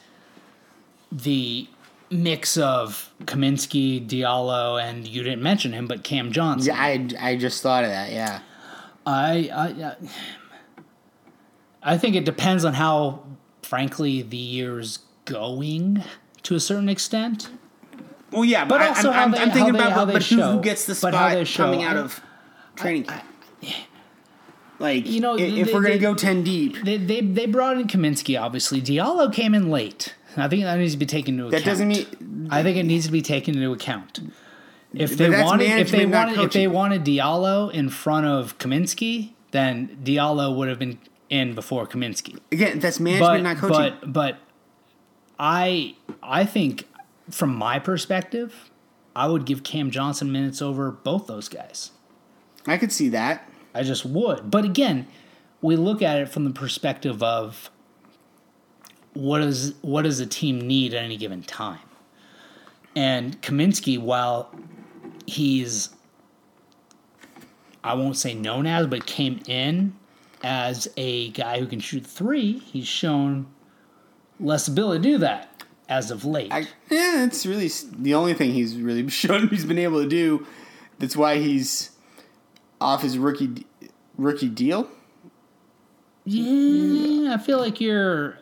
B: the mix of Kaminsky, Diallo, and you didn't mention him, but Cam Johnson.
C: Yeah, I, I just thought of that. Yeah.
B: I, I I think it depends on how, frankly, the year's going to a certain extent.
C: Well, yeah,
B: But
C: but,
B: also
C: I'm,
B: how
C: I'm,
B: they-
C: I'm thinking
B: they-
C: about
B: how
C: but,
B: show.
C: who gets the spot
B: they show.
C: coming out of training camp. like,
B: You know,
C: if,
B: they-
C: we're gonna go ten deep,
B: They, they they brought in Kaminsky, obviously. Diallo came in late. I think that needs to be taken into account.
C: that doesn't mean
B: I think it needs to be taken into account. If they wanted, if they wanted, if they wanted Diallo in front of Kaminsky, then Diallo would have been in before Kaminsky.
C: again that's management, not coaching.
B: But but I I think from my perspective, I would give Cam Johnson minutes over both those guys.
C: I could see that.
B: I just would. But again, we look at it from the perspective of what is what does a team need at any given time. And Kaminsky, while he's I won't say known as, but came in as a guy who can shoot three, he's shown less ability to do that as of late.
C: I, yeah, it's really the only thing he's really *laughs* shown he's been able to do. That's why he's off his rookie rookie deal.
B: yeah, I feel like you're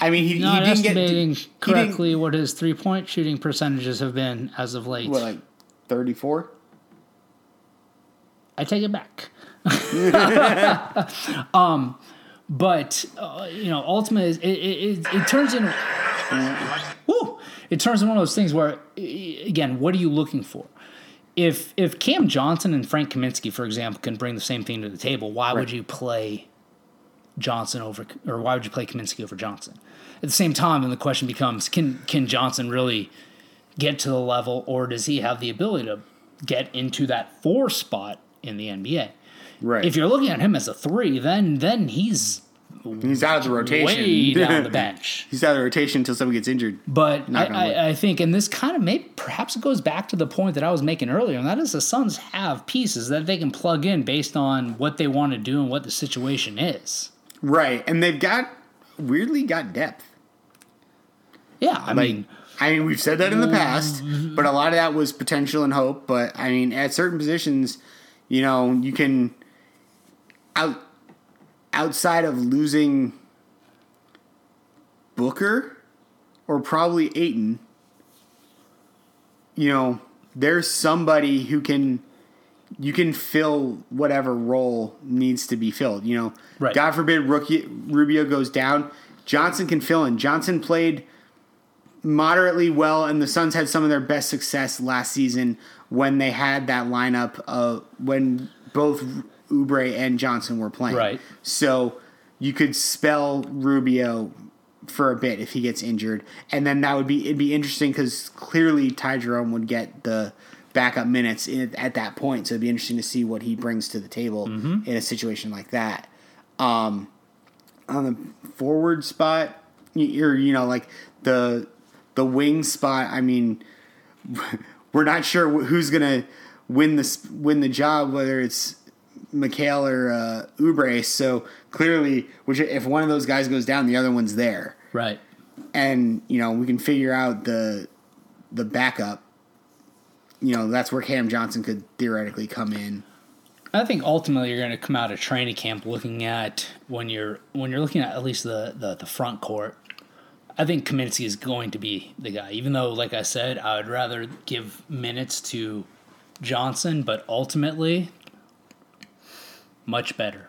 C: I mean, he, he
B: not
C: didn't get
B: estimating
C: he didn't-
B: correctly what his three point shooting percentages have been as of late.
C: What like thirty four?
B: I take it back. *laughs* um, but uh, you know, ultimately, it, it, it, it turns in. Woo, it turns in one of those things where, again, what are you looking for? if if Cam Johnson and Frank Kaminsky, for example, can bring the same thing to the table, why would you play Johnson over, or why would you play Kaminsky over Johnson? At the same time, then the question becomes: Can can Johnson really get to the level, or does he have the ability to get into that four spot in the NBA?
C: Right.
B: If you're looking at him as a three, then then he's
C: He's out of the rotation.
B: way down the *laughs* bench.
C: He's out of the rotation until someone gets injured.
B: But I,
C: Knock on wood.
B: I, I think, and this kind of maybe perhaps it goes back to the point that I was making earlier, and that is the Suns have pieces that they can plug in based on what they want to do and what the situation is.
C: Right. And they've got weirdly got depth.
B: Yeah, I
C: Like
B: mean,
C: I mean, we've said that in the past, but a lot of that was potential and hope. But I mean, at certain positions, you know, you can out outside of losing Booker or probably Ayton, you know, there's somebody who can you can fill whatever role needs to be filled. You know,
B: Right.
C: God forbid Ricky Rubio goes down, Johnson can fill in. Johnson played moderately well, and the Suns had some of their best success last season when they had that lineup of when both Oubre and Johnson were playing.
B: Right.
C: So you could spell Rubio for a bit if he gets injured, and then that would be it'd be interesting because clearly Ty Jerome would get the backup minutes in, at that point. So it'd be interesting to see what he brings to the table in a situation like that. Um, on the forward spot, you're you know like the the wing spot. I mean, *laughs* we're not sure who's gonna win this win the job, whether it's Mikal or uh, Oubre. So clearly, which if one of those guys goes down, the other one's there,
B: right.
C: and you know we can figure out the the backup. You know that's where Cam Johnson could theoretically come in.
B: I think ultimately you're going to come out of training camp looking at when you're when you're looking at at least the the, the front court. I think Kaminsky is going to be the guy, even though, like I said, I would rather give minutes to Johnson, but ultimately, much better.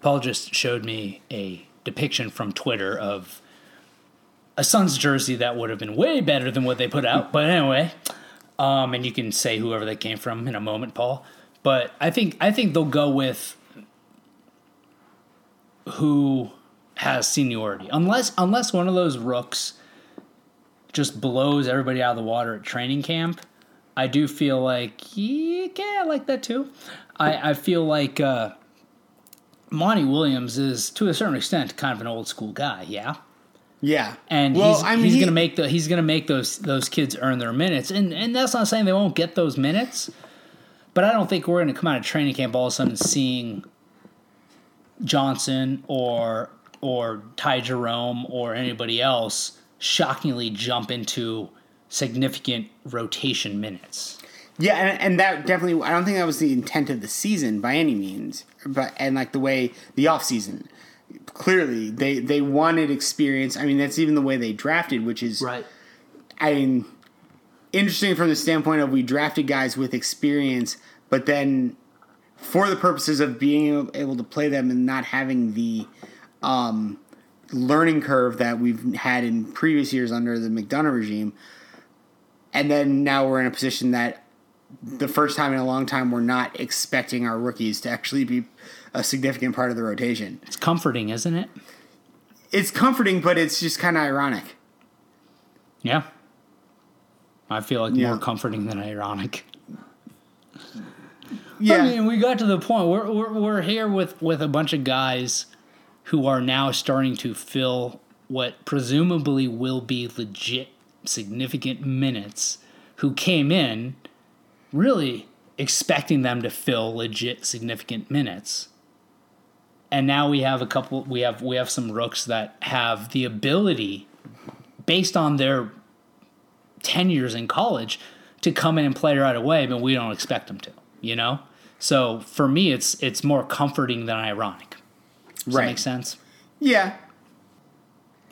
B: Paul just showed me a depiction from Twitter of a Suns jersey that would have been way better than what they put out. But anyway, um, and you can say whoever they came from in a moment, Paul. But I think I think they'll go with who has seniority, unless unless one of those rooks just blows everybody out of the water at training camp. I do feel like yeah, I like that too. I I feel like uh, Monty Williams is to a certain extent kind of an old school guy. Yeah
C: Yeah,
B: and
C: well,
B: he's,
C: I mean,
B: he's
C: he-
B: gonna make the he's gonna make those those kids earn their minutes, and and that's not saying they won't get those minutes, but I don't think we're gonna come out of training camp all of a sudden seeing Johnson or or Ty Jerome or anybody else shockingly jump into significant rotation minutes.
C: Yeah, and, and that definitely I don't think that was the intent of the season by any means. But and like the way the off season. Clearly they they wanted experience. I mean that's even the way they drafted, which is right. I mean interesting from the standpoint of we drafted guys with experience, but then for the purposes of being able to play them and not having the um, learning curve that we've had in previous years under the McDonough regime, and then now we're in a position that the first time in a long time we're not expecting our rookies to actually be a significant part of the rotation.
B: It's comforting, isn't it?
C: It's comforting, but it's just kind of ironic.
B: Yeah. I feel like
C: Yeah.
B: more comforting than ironic.
C: Yeah,
B: I mean, we got to the point. We're, we're, we're here with, with a bunch of guys who are now starting to fill what presumably will be legit significant minutes, who came in really expecting them to fill legit significant minutes. And now we have a couple we have we have some rooks that have the ability based on their tenures in college to come in and play right away, but we don't expect them to, you know? So for me it's it's more comforting than ironic. Does that
C: Right.
B: make sense?
C: yeah,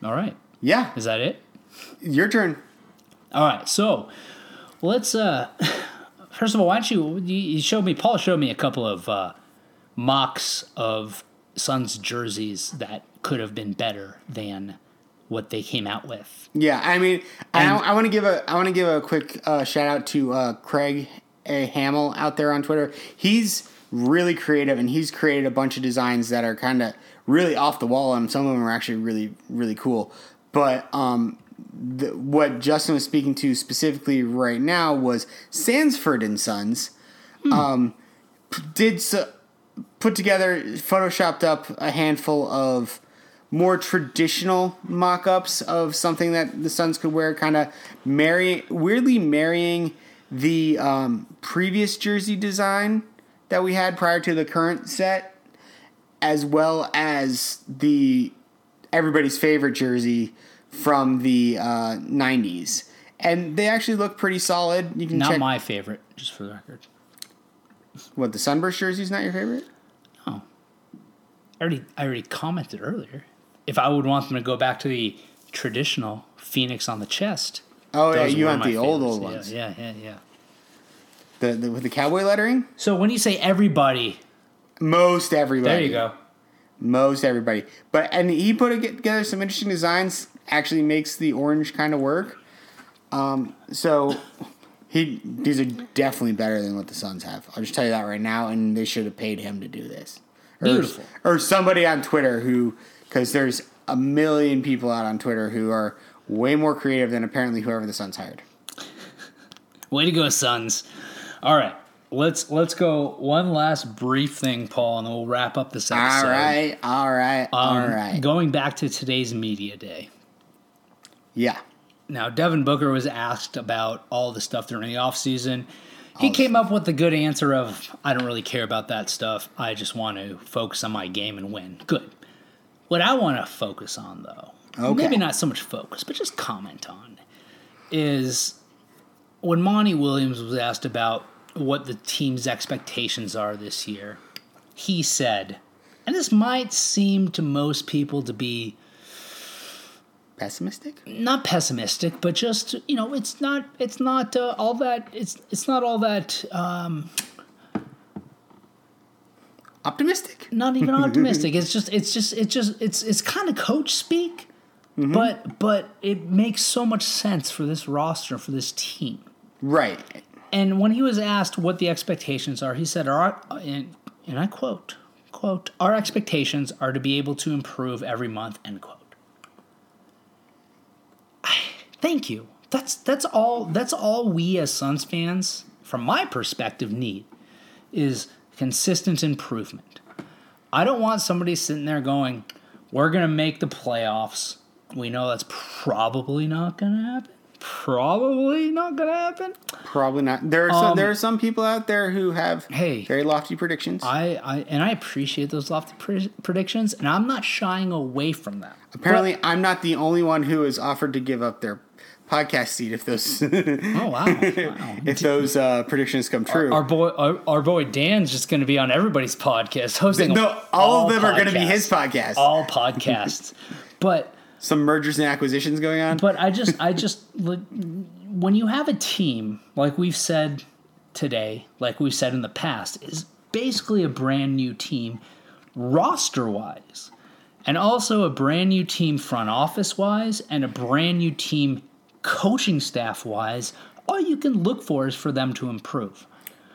B: All right.
C: yeah.
B: Is that it?
C: Your turn.
B: All right. So let's uh *laughs* first of all, why don't you you you showed me Paul showed me a couple of uh mocks of Suns jerseys that could have been better than what they came out with.
C: Yeah, I mean,
B: And-
C: I, I want to give a I want to give a quick uh, shout out to uh, Craig a Hamill out there on Twitter. He's really creative, and he's created a bunch of designs that are kind of really off the wall, and some of them are actually really really cool. But um, the, what Justin was speaking to specifically right now was Sansford and Sons. Um, p- did so, put together, photoshopped up a handful of more traditional mock-ups of something that the Suns could wear, kind of marry weirdly marrying the um, previous jersey design that we had prior to the current set, as well as the everybody's favorite jersey from the uh, '90s, and they actually look pretty solid. You can
B: Not
C: check
B: my favorite, just for the record.
C: what the Sunburst jersey's not your favorite. No.
B: I already I already commented earlier. If I would want them to go back to the traditional Phoenix on the chest.
C: Oh yeah, you want the old old ones,
B: Yeah, yeah, yeah, yeah.
C: the, the with the cowboy lettering.
B: So when you say everybody,
C: Most everybody.
B: there you go.
C: most everybody. But and he put together some interesting designs. Actually, makes the orange kind of work. Um, so he these are definitely better than what the Suns have. I'll just tell you that right now. And they should have paid him to do this. Or,
B: Beautiful.
C: Or somebody on Twitter who, because there's a million people out on Twitter who are way more creative than apparently whoever the Suns hired.
B: Way to go, Suns. All right. Let's let's go one last brief thing, Paul, and then we'll wrap up this episode.
C: All right, all right, all
B: Um,
C: right.
B: Going back to today's media day.
C: Yeah.
B: Now, Devin Booker was asked about all the stuff during the offseason. He came up with the good answer of, I don't really care about that stuff. I just want to focus on my game and win. Good. What I want to focus on, though,
C: Okay.
B: maybe not so much focus, but just comment on, is when Monty Williams was asked about what the team's expectations are this year, he said, and this might seem to most people to be
C: Pessimistic?
B: not pessimistic, but just you know, it's not it's not uh, all that it's it's not all that um,
C: Optimistic?
B: not even optimistic. *laughs* it's just it's just it's just it's it's kind of coach speak, but but it makes so much sense for this roster for this team.
C: Right.
B: And when he was asked what the expectations are, he said, "Our and, and I quote quote Our expectations are to be able to improve every month." End quote. I, thank you. That's that's all. That's all we as Suns fans, from my perspective, need is consistent improvement. I don't want somebody sitting there going, "We're gonna make the playoffs." We know that's probably not gonna happen. Probably not gonna happen.
C: Probably not. There are some,
B: Um,
C: there are some people out there who have
B: Hey.
C: very lofty predictions.
B: I, I and I appreciate those lofty pre- predictions, and I'm not shying away from them.
C: Apparently, I'm not the only one who has offered to give up their podcast seat if those *laughs*
B: Oh wow! wow.
C: if those uh, predictions come true.
B: Our boy, our, our boy Dan's just going to be on everybody's podcast, *laughs* hosting.
C: no, all, of them are going to be his podcast.
B: all podcasts. *laughs* but
C: Some mergers and acquisitions going on.
B: but I just I just when you have a team like we've said today, like we've said in the past, is basically a brand new team roster wise, and also a brand new team front office wise, and a brand new team coaching staff wise. All you can look for is for them to improve.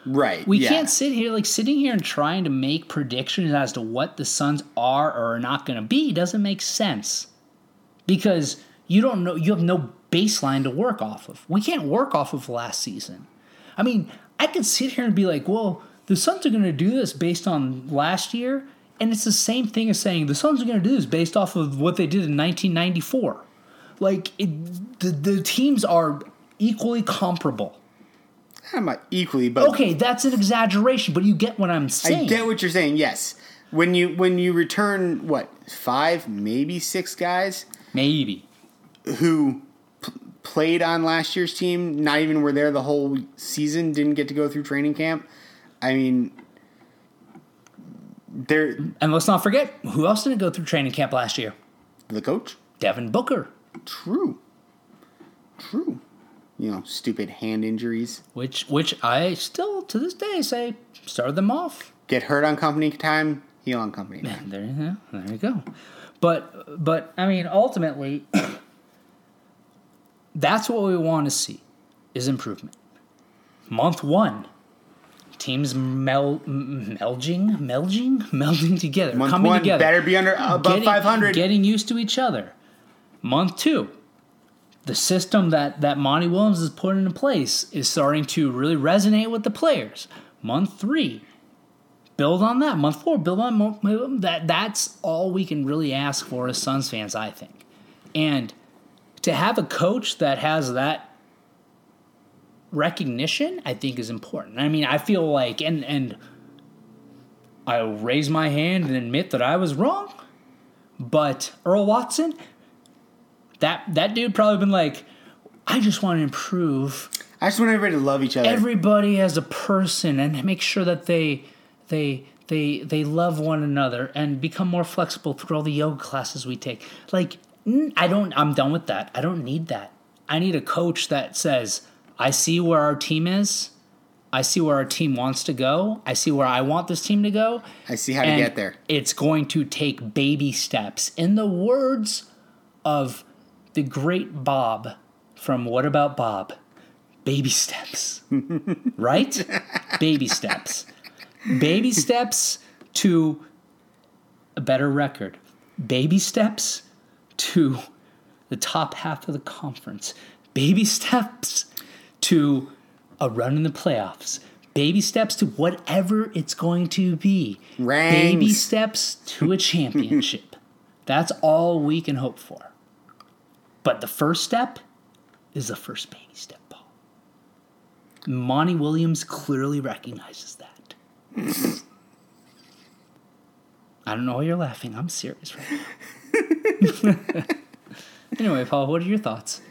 C: right.
B: We
C: yeah.
B: can't sit here like sitting here and trying to make predictions as to what the Suns are or are not going to be doesn't make sense because you don't know you have no baseline to work off of. We can't work off of last season. I mean, I could sit here and be like, "Well, the Suns are going to do this based on last year," and it's the same thing as saying the Suns are going to do this based off of what they did in 1994. Like it, the the teams are equally comparable.
C: I'm not equally, but
B: Okay, that's an exaggeration, but you get what I'm saying.
C: I get what you're saying. Yes, when you when you return what five, maybe six guys
B: Maybe.
C: who p- played on last year's team, not even were there the whole season, didn't get to go through training camp. I mean, they're
B: And let's not forget who else didn't go through training camp last year?
C: the coach.
B: Devin Booker,
C: True, true. You know, stupid hand injuries.
B: which which I still to this day say start them off.
C: Get hurt on company time, heal on company time.
B: There, yeah, there you go. But but I mean, ultimately, *clears throat* that's what we want to see is improvement. Month one, teams mel m- melging, melging, *laughs* melding together,
C: Month
B: coming
C: one
B: together,
C: better be under above
B: getting,
C: 500.
B: getting used to each other. Month two, the system that that Monty Williams is putting in place is starting to really resonate with the players. Month three, build on that. Month four, build on that. That's all we can really ask for as Suns fans, I think. And to have a coach that has that recognition, I think is important. I mean, I feel like, and and I'll raise my hand and admit that I was wrong. But Earl Watson, that that dude probably been like, I just want to improve
C: I just want everybody to love each other.
B: everybody as a person and make sure that they they they they love one another and become more flexible through all the yoga classes we take. Like I don't I'm done with that. I don't need that. I need a coach that says, I see where our team is. I see where our team wants to go. I see where I want this team to go.
C: I see how to get there.
B: It's going to take baby steps. In the words of the great Bob from What About Bob? Baby steps. *laughs* right? Baby steps. Baby steps to a better record. Baby steps to the top half of the conference. Baby steps to a run in the playoffs. Baby steps to whatever it's going to be. Baby steps to a championship. *laughs* That's all we can hope for. But the first step is the first baby step, Paul. Monty Williams clearly recognizes that. I don't know why you're laughing. I'm serious right now. *laughs* anyway, Paul, what are your thoughts?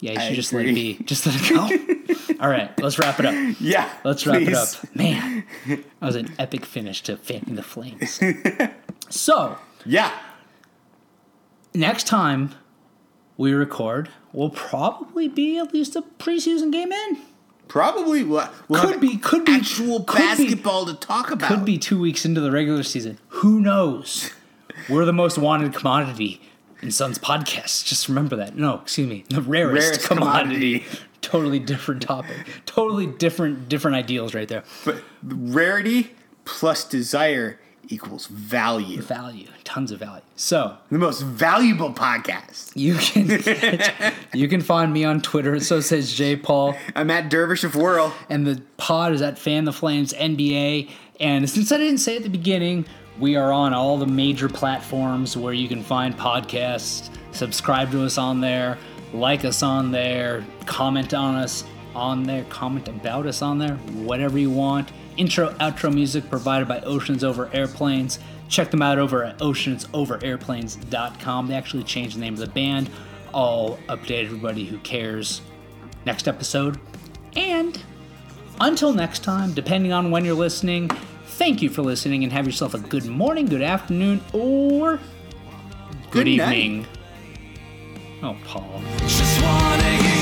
B: Yeah, you should
C: I
B: just let it be. Just let it go. *laughs* All right, let's wrap it up.
C: Yeah.
B: Let's wrap it up. Man, that was an epic finish to Fanning the Flames. *laughs* so,
C: Yeah.
B: Next time we record will probably be at least a preseason game in.
C: Probably we'll, we'll
B: Could be, could be,
C: actual
B: could be-
C: basketball to talk about.
B: Could be two weeks into the regular season. Who knows? We're the most wanted commodity in Suns podcasts. Just remember that. No, excuse me, the rarest,
C: Rarest
B: commodity.
C: commodity. *laughs*
B: Totally different topic. Totally different, different ideals right there.
C: But rarity plus desire equals value.
B: Value, tons of value. So
C: The most valuable podcast.
B: you can catch, you can find me on Twitter. So says Jay Paul.
C: I'm at Dervish of Whirl.
B: and the pod is at Fan the Flames NBA. And since I didn't say at the beginning, we are on all the major platforms where you can find podcasts. Subscribe to us on there, like us on there, comment on us on there, comment about us on there, whatever you want. Intro, outro music provided by Oceans Over Airplanes. Check them out over at oceansoverairplanes.com. They actually changed the name of the band. I'll update everybody who cares next episode. And until next time, depending on when you're listening, thank you for listening and have yourself a good morning, good afternoon, or good,
C: Good night.
B: evening. Oh, Paul.
D: Just wanna get